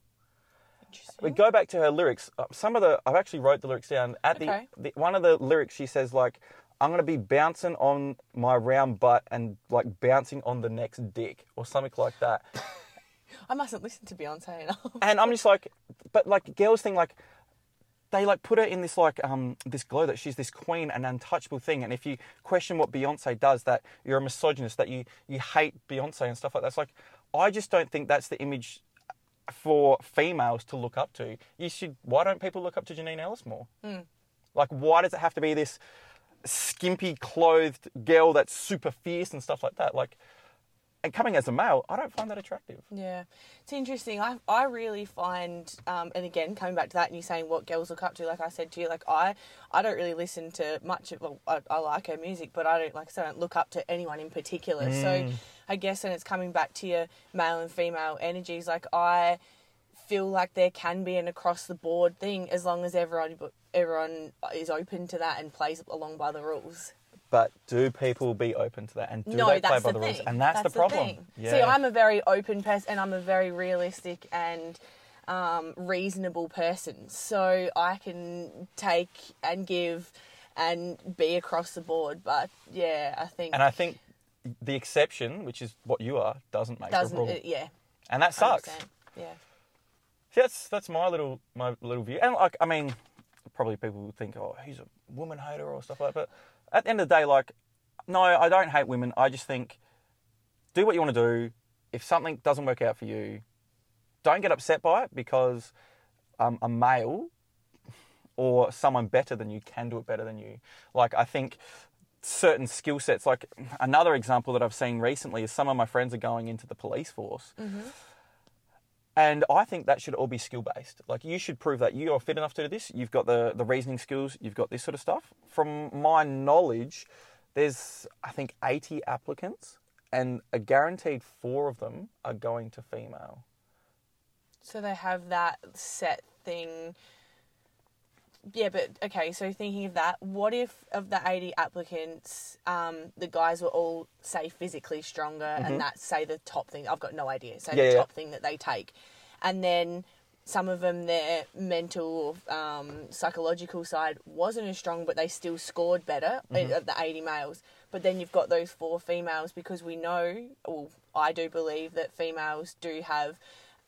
We go back to her lyrics. uh, Some of the I've actually wrote the lyrics down. At Okay. the, the one of the lyrics, she says like, "I'm gonna be bouncing on my round butt and like bouncing on the next dick" or something like that. I mustn't listen to Beyonce enough. and I'm just like, but like girls think like they like put her in this like um this glow that she's this queen and untouchable thing. And if you question what Beyonce does, that you're a misogynist, that you you hate Beyonce and stuff like that. It's like I just don't think that's the image for females to look up to. You should. Why don't people look up to Janine Allis more? Like, why does it have to be this skimpy clothed girl that's super fierce and stuff like that? Like, and coming as a male, I don't find that attractive. Yeah, it's interesting. I I really find, um, and again coming back to that, and you saying what girls look up to. Like I said to you, like I I don't really listen to much of. Well, I, I like her music, but I don't like I said, I don't look up to anyone in particular. So I guess and it's coming back to your male and female energies, like I feel like there can be an across the board thing as long as everyone everyone is open to that and plays along by the rules. But do people be open to that and do no, they play by the the, rules? And that's, the problem. thing. Yeah. See, I'm a very open person and I'm a very realistic and um, reasonable person. So I can take and give and be across the board. But yeah, I think and I think the exception, which is what you are, doesn't make doesn't the rule. it, yeah. and that sucks. 100%. Yeah. See, that's that's my little my little view. And like, I mean, probably people would think, oh, he's a woman hater or stuff like that. But at the end of the day, like, no, I don't hate women. I just think do what you want to do. If something doesn't work out for you, don't get upset by it because um, a male or someone better than you can do it better than you. Like, I think certain skill sets, like another example that I've seen recently is some of my friends are going into the police force. Mm-hmm. And I think that should all be skill based. Like you should prove that you are fit enough to do this. You've got the, the reasoning skills. You've got this sort of stuff. From my knowledge, there's I think 80 applicants, and a guaranteed four of them are going to female. So they have that set thing. Yeah, but okay. So thinking of that, what if of the eighty applicants, um, the guys were all say physically stronger, and that's say the top thing. I've got no idea. Say Mm-hmm. Yeah, the yeah. top thing that they take, and then some of them their mental, um, psychological side wasn't as strong, but they still scored better Mm-hmm. uh, of the eighty males. But then you've got those four females because we know, well, I do believe that females do have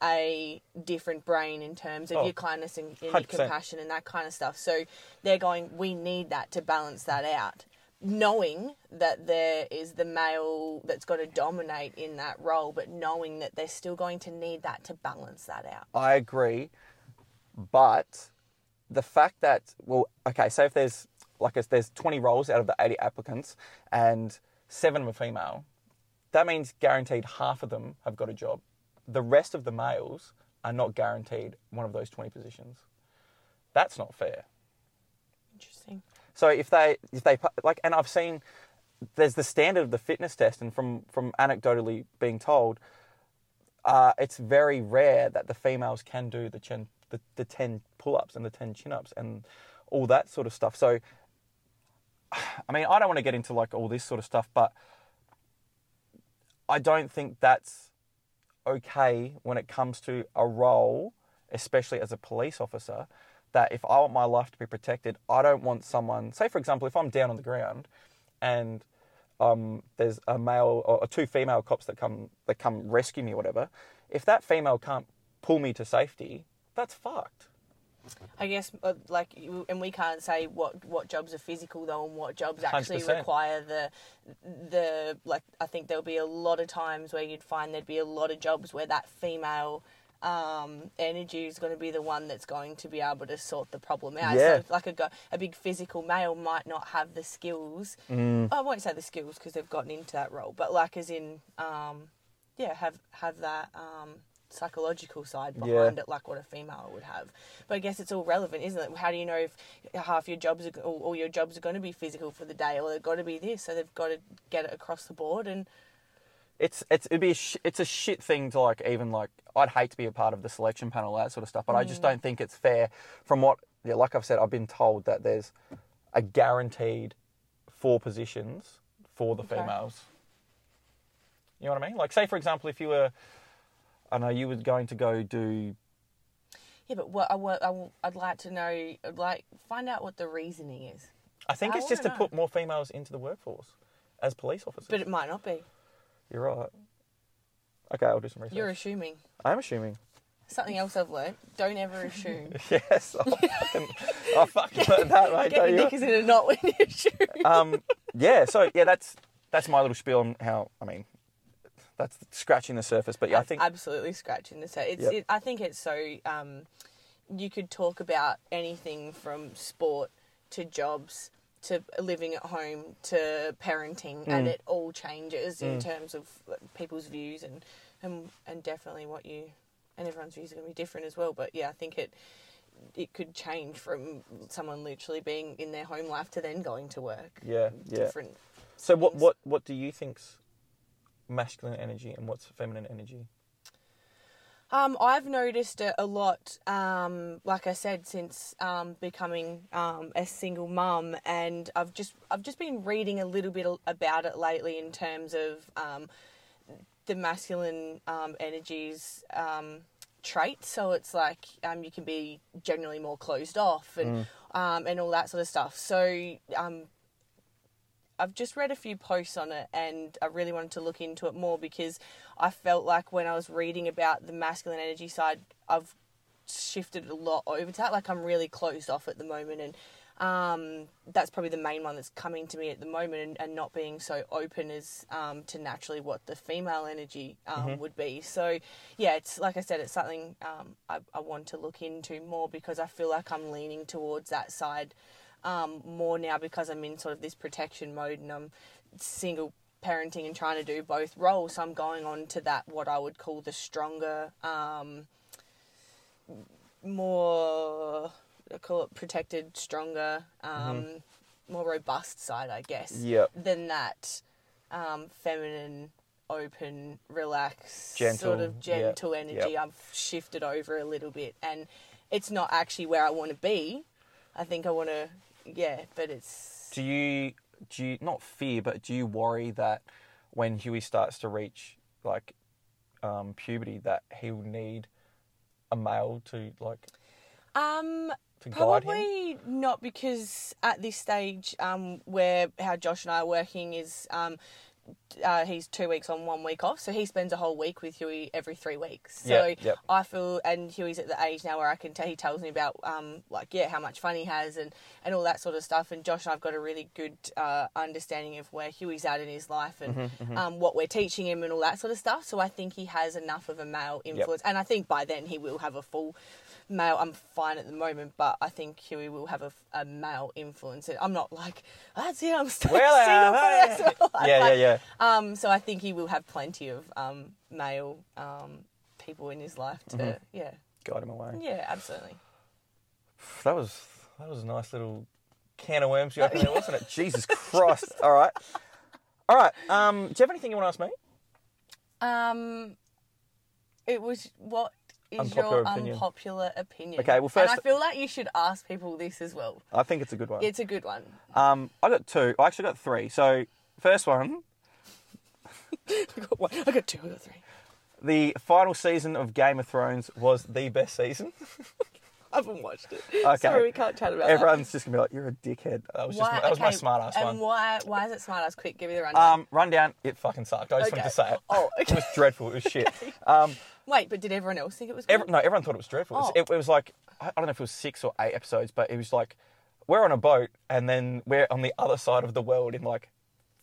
a different brain in terms of Oh, your kindness and, and your compassion and that kind of stuff. So they're going, we need that to balance that out. Knowing that there is the male that's got to dominate in that role, but knowing that they're still going to need that to balance that out. I agree, but the fact that well, okay, so if there's like if there's 20 roles out of the 80 applicants and seven are female, that means guaranteed half of them have got a job. The rest of the males are not guaranteed one of those 20 positions. That's not fair. Interesting. So if they if they like, and I've seen there's the standard of the fitness test, and from from anecdotally being told, uh, it's very rare that the females can do the chin the, the ten pull ups and the ten chin ups and all that sort of stuff. So, I mean, I don't want to get into like all this sort of stuff, but I don't think that's okay when it comes to a role, especially as a police officer, that if I want my life to be protected, I don't want someone, say for example, if I'm down on the ground and um, there's a male or two female cops that come that come rescue me whatever, if that female can't pull me to safety, that's fucked. I guess, uh, like, and we can't say what what jobs are physical though, and what jobs actually 100%. require the the like. I think there'll be a lot of times where you'd find there'd be a lot of jobs where that female um, energy is going to be the one that's going to be able to sort the problem out. Yeah. So, like a go- a big physical male might not have the skills. Mm. I won't say the skills because they've gotten into that role, but like as in, um, yeah, have have that um, psychological side Yeah. behind it, like what a female would have. But I guess it's all relevant, isn't it? How do you know if half your jobs are, or all your jobs are going to be physical for the day, or they've got to be this? So they've got to get it across the board. And it's it's it'd be a sh- it's a shit thing to like even like I'd hate to be a part of the selection panel that sort of stuff, but I just mm. don't think it's fair. From what yeah, like I've said, I've been told that there's a guaranteed four positions for the Okay. females. You know what I mean? Like say for example, if you were, I know you were going to go do yeah, but what I, what I, would like to know, like find out what the reasoning is. I think I it's just to know. put more females into the workforce as police officers. But it might not be. You're right. Okay, I'll do some research. You're assuming. I'm assuming. Something else I've learned: don't ever assume. Yes, I fucking, I fucking learned that, mate. Get don't your you? knickers in a knot when you assume. um, yeah, so yeah, that's that's my little spiel on how. I mean, that's scratching the surface, but yeah, I think absolutely scratching the surface. It's. Yep. It, I think it's so. Um, you could talk about anything from sport to jobs to living at home to parenting, and it all changes in terms of people's views and and and definitely what you and everyone's views are going to be different as well. But yeah, I think it it could change from someone literally being in their home life to then going to work. Yeah, yeah. Different. So what what what do you think's masculine energy and what's feminine energy? Um, I've noticed it a lot, um, like I said, since um, becoming um, a single mum, and I've just I've just been reading a little bit about it lately in terms of um, the masculine um, energies um, traits. So it's like um, you can be generally more closed off and um, and all that sort of stuff. So um, I've just read a few posts on it and I really wanted to look into it more because I felt like when I was reading about the masculine energy side, I've shifted a lot over to that. Like I'm really closed off at the moment and um, that's probably the main one that's coming to me at the moment and, and not being so open as um, to naturally what the female energy um, would be. So yeah, it's like I said, it's something um, I, I want to look into more because I feel like I'm leaning towards that side um, more now because I'm in sort of this protection mode and I'm single parenting and trying to do both roles. So I'm going on to that what I would call the stronger, um, more I call it protected, stronger, um, more robust side, I guess. Yep. Than that um, feminine, open, relaxed, Gentle, sort of yep, gentle energy. yep. I've shifted over a little bit, and it's not actually where I want to be. I think I want to, yeah, but it's Do you do you not fear, but do you worry that when Huey starts to reach like um, puberty, that he'll need a male to like um to guide him? Probably not because at this stage, um, where how Josh and I are working is um, uh, he's two weeks on, one week off, so he spends a whole week with Huey every three weeks. So Yep, yep. I feel, and Huey's at the age now where I can tell he tells me about um, like yeah how much fun he has and and all that sort of stuff. And Josh and I've got a really good uh, understanding of where Huey's at in his life and Mm-hmm, Um, what we're teaching him and all that sort of stuff. So I think he has enough of a male influence, and I think by then he will have a full male. I'm fine at the moment, but I think Huey will have a, a male influence. I'm not like that's it. I'm still Well, single uh, for the rest of yeah, yeah, Like, yeah. Um, so I think he will have plenty of um, male um, people in his life to Mm-hmm. yeah Guide him away. yeah absolutely. That was that was a nice little can of worms you opened there, wasn't it? Jesus Christ! All right, all right. Um, do you have anything you want to ask me? Um, it was what is Unpopular your opinion. unpopular opinion? Okay, well, and first- I feel like you should ask people this as well. I think it's a good one. It's a good one. Um, I got two. I actually got three. So first one, I got one. I got two. I got three. the final season of Game of Thrones was the best season. I haven't watched it. Okay. Sorry, we can't chat about it. Everyone's just gonna be like, "You're a dickhead." That was that. just my, that was my smart ass and one. why? Why is it smart ass? Quick, give me the rundown. Um, rundown. It fucking sucked. I just wanted to say it. Oh, It was dreadful. It was shit. Um, Wait, but did everyone else think it was? Good? every, no, everyone thought it was dreadful. It was- Oh. It, it was like I don't know if it was six or eight episodes, but it was like we're on a boat and then we're on the other side of the world in like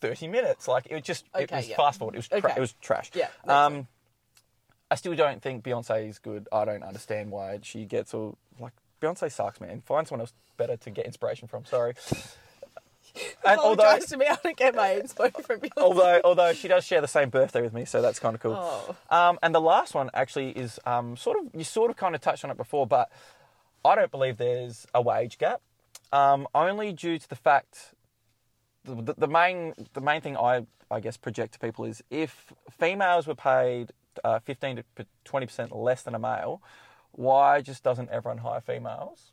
thirty minutes. Like it was just it was yeah. fast forward. It was tra- Okay. it was trash. Yeah, Um, I still don't think Beyonce is good. I don't understand why she gets all like Beyonce sucks, man. Find someone else better to get inspiration from. Sorry. And although to me, I don't get my info from you. although although she does share the same birthday with me, so that's kind of cool. Oh. Um, and the last one actually is um, sort of you sort of kind of touched on it before, but I don't believe there's a wage gap, um, only due to the fact the, the, the main the main thing I I guess project to people is if females were paid uh, fifteen to twenty percent less than a male, why just doesn't everyone hire females?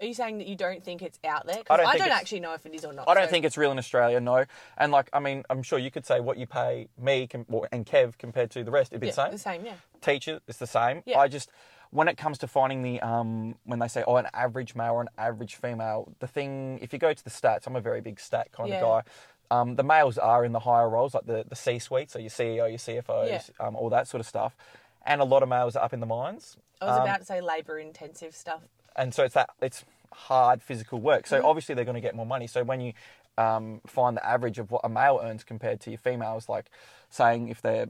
Are you saying that you don't think it's out there? I I don't don't, actually know if it is or not. I don't so- think it's real in Australia, no. And like, I mean, I'm sure you could say what you pay me com- and Kev compared to the rest. It'd be yeah, the same. The same, yeah. Teacher, it's the same. Yeah. I just, when it comes to finding the, um, when they say, oh, an average male or an average female, the thing, if you go to the stats, I'm a very big stat kind Yeah. of guy. Um, the males are in the higher roles, like the, the C-suite, so your CEO, your CFOs, Yeah. um, all that sort of stuff. And a lot of males are up in the mines. I was Um, about to say labour intensive stuff. and so it's that it's hard physical work. Mm-hmm. So obviously they're going to get more money. So when you um, find the average of what a male earns compared to your females, like saying if they're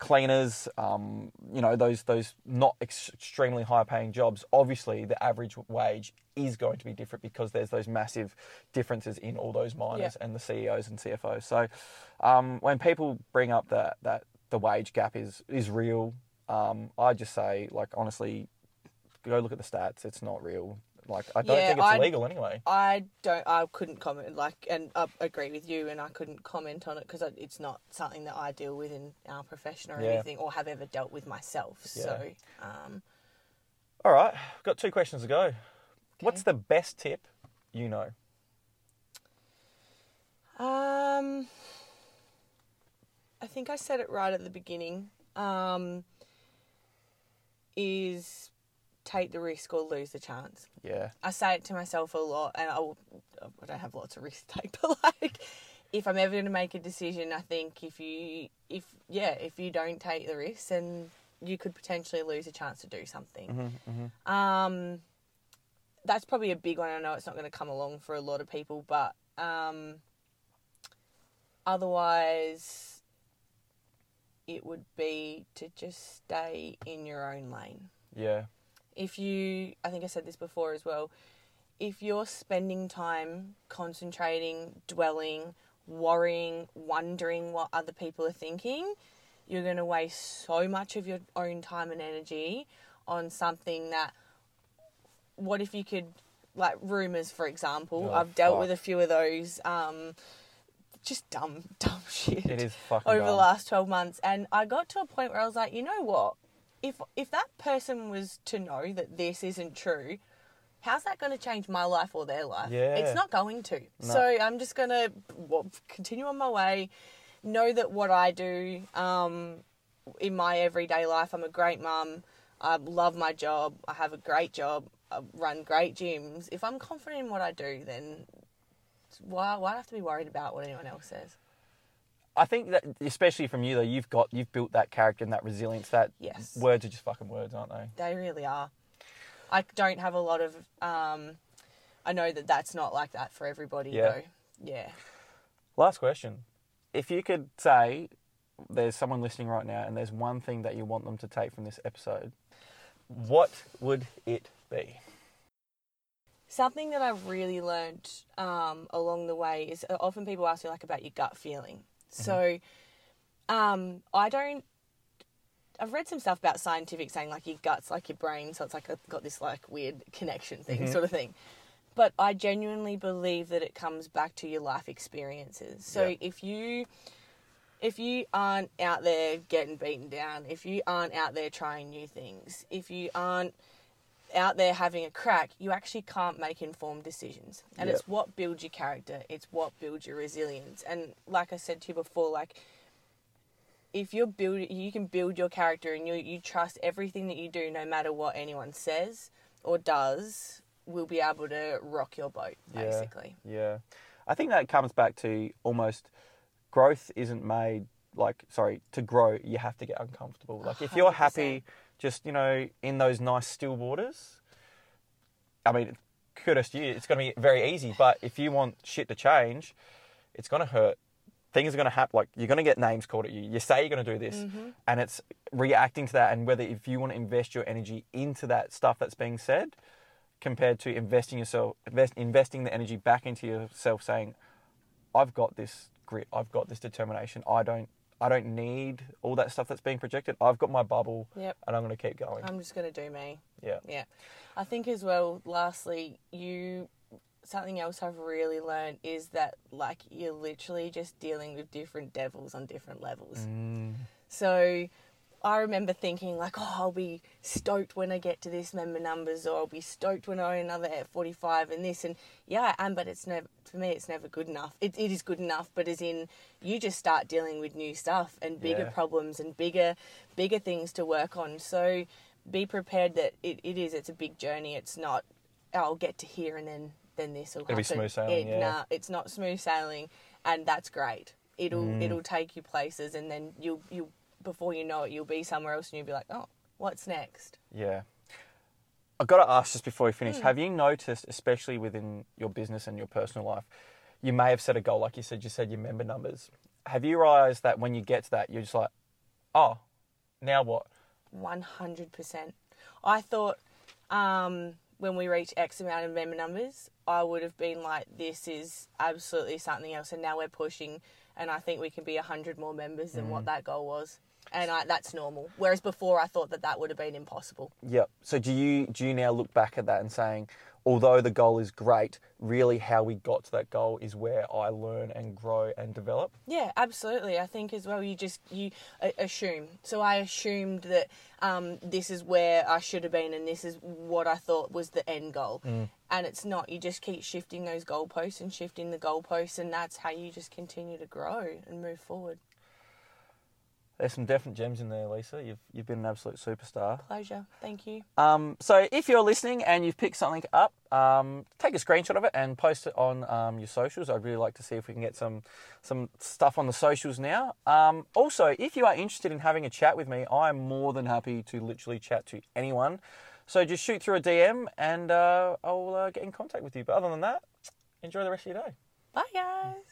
cleaners, um, you know, those those not ex- extremely high paying jobs, obviously the average wage is going to be different because there's those massive differences in all those miners Yeah. and the CEOs and CFOs. So um, when people bring up that that the wage gap is is real, um, I just say like honestly, go look at the stats. It's not real. Like I don't Yeah, think it's I- illegal anyway. I don't. I couldn't comment. Like, and I agree with you. And I couldn't comment on it because it's not something that I deal with in our profession or Yeah. anything, or have ever dealt with myself. So, um, All right, we've got two questions to go. What's the best tip you know? um, I think I said it right at the beginning. Um, is take the risk or lose the chance. Yeah, I say it to myself a lot, and I, will, I don't have lots of risk to take, but like, if I'm ever going to make a decision, I think if you, if yeah, if you don't take the risk, then you could potentially lose a chance to do something. Um, that's probably a big one. I know it's not going to come along for a lot of people, but um, otherwise, it would be to just stay in your own lane yeah, if you i think i said this before as well if you're spending time concentrating dwelling worrying wondering what other people are thinking you're going to waste so much of your own time and energy on something that what if you could like rumors for example. Oh, i've dealt fuck. with a few of those um just dumb dumb shit it is fucking over the last 12 months. And i got to a point where i was like you know what if if that person was to know that this isn't true how's that going to change my life or their life Yeah. it's not going to No. so i'm just going to continue on my way know that what i do um, in my everyday life i'm a great mum i love my job i have a great job i run great gyms if i'm confident in what i do then why, why do i have to be worried about what anyone else says I think that, especially from you though, you've got you've built that character and that resilience. That Yes. words are just fucking words, aren't they? They really are. I don't have a lot of. Um, I know that that's not like that for everybody, Yeah. though. Yeah. Last question: If you could say there's someone listening right now, and there's one thing that you want them to take from this episode, what would it be? Something that I've really learned um, along the way is uh, often people ask me like about your gut feeling. So, um, I don't. I've read some stuff about scientific saying like your gut's like your brain, so it's like a, got this like weird connection thing, sort of thing. But I genuinely believe that it comes back to your life experiences. So Yeah. if you if you aren't out there getting beaten down, if you aren't out there trying new things, if you aren't out there having a crack, you actually can't make informed decisions. And Yep. it's what builds your character, it's what builds your resilience. And like I said to you before, like if you're build you can build your character and you you trust everything that you do no matter what anyone says or does will be able to rock your boat Yeah. basically. Yeah, I think that comes back to almost growth isn't made like sorry to grow you have to get uncomfortable. Like if you're 100%. happy just you know in those nice still waters, I mean kudos to you. It's going to be very easy, but if you want shit to change, it's going to hurt. Things are going to happen. Like you're going to get names called at you. You say you're going to do this, mm-hmm. and it's reacting to that. And whether if you want to invest your energy into that stuff that's being said, compared to investing yourself, invest, investing the energy back into yourself, saying, "I've got this grit. I've got this determination. I don't, I don't need all that stuff that's being projected. I've got my bubble, Yep. and I'm going to keep going." I'm just going to do me. yeah, Yeah. I think as well, lastly, you something else I've really learned is that like you're literally just dealing with different devils on different levels. Mm. So I remember thinking like, oh, I'll be stoked when I get to this member numbers, or I'll be stoked when I own another F45 and this, and yeah, I am, but it's never for me. It's never good enough. It, it is good enough, but as in you just start dealing with new stuff and bigger Yeah. problems and bigger, bigger things to work on. So be prepared that it, it is. It's a big journey. It's not. I'll get to here and then then this will It'll be happen. smooth sailing, It- yeah. Nah, it's not smooth sailing, and that's great. It'll Mm. it'll take you places, and then you'll you before you know it, you'll be somewhere else, and you'll be like, oh, what's next? Yeah. I've got to ask just before we finish have you noticed, especially within your business and your personal life, you may have set a goal, like you said, you said your member numbers. Have you realized that when you get to that, you're just like, oh, Now what? 100%. I thought um, when we reach X amount of member numbers, I would have been like, this is absolutely something else. And now we're pushing, and I think we can be 100 more members than what that goal was. And I, that's normal. Whereas before, I thought that that would have been impossible. Yep. So do you do you now look back at that and saying, although the goal is great, really how we got to that goal is where I learn and grow and develop? Yeah, absolutely. I think as well. You just you assume. So I assumed that um, this is where I should have been, and this is what I thought was the end goal. And it's not. You just keep shifting those goalposts and shifting the goalposts, and that's how you just continue to grow and move forward. There's some definite gems in there, Lisa. You've you've been an absolute superstar. Pleasure. Thank you. Um, so if you're listening and you've picked something up, um, take a screenshot of it and post it on um, your socials. I'd really like to see if we can get some some stuff on the socials now. Um, also, if you are interested in having a chat with me, I'm more than happy to literally chat to anyone. So just shoot through a DM and uh, I'll uh, get in contact with you. But other than that, enjoy the rest of your day. Bye, guys.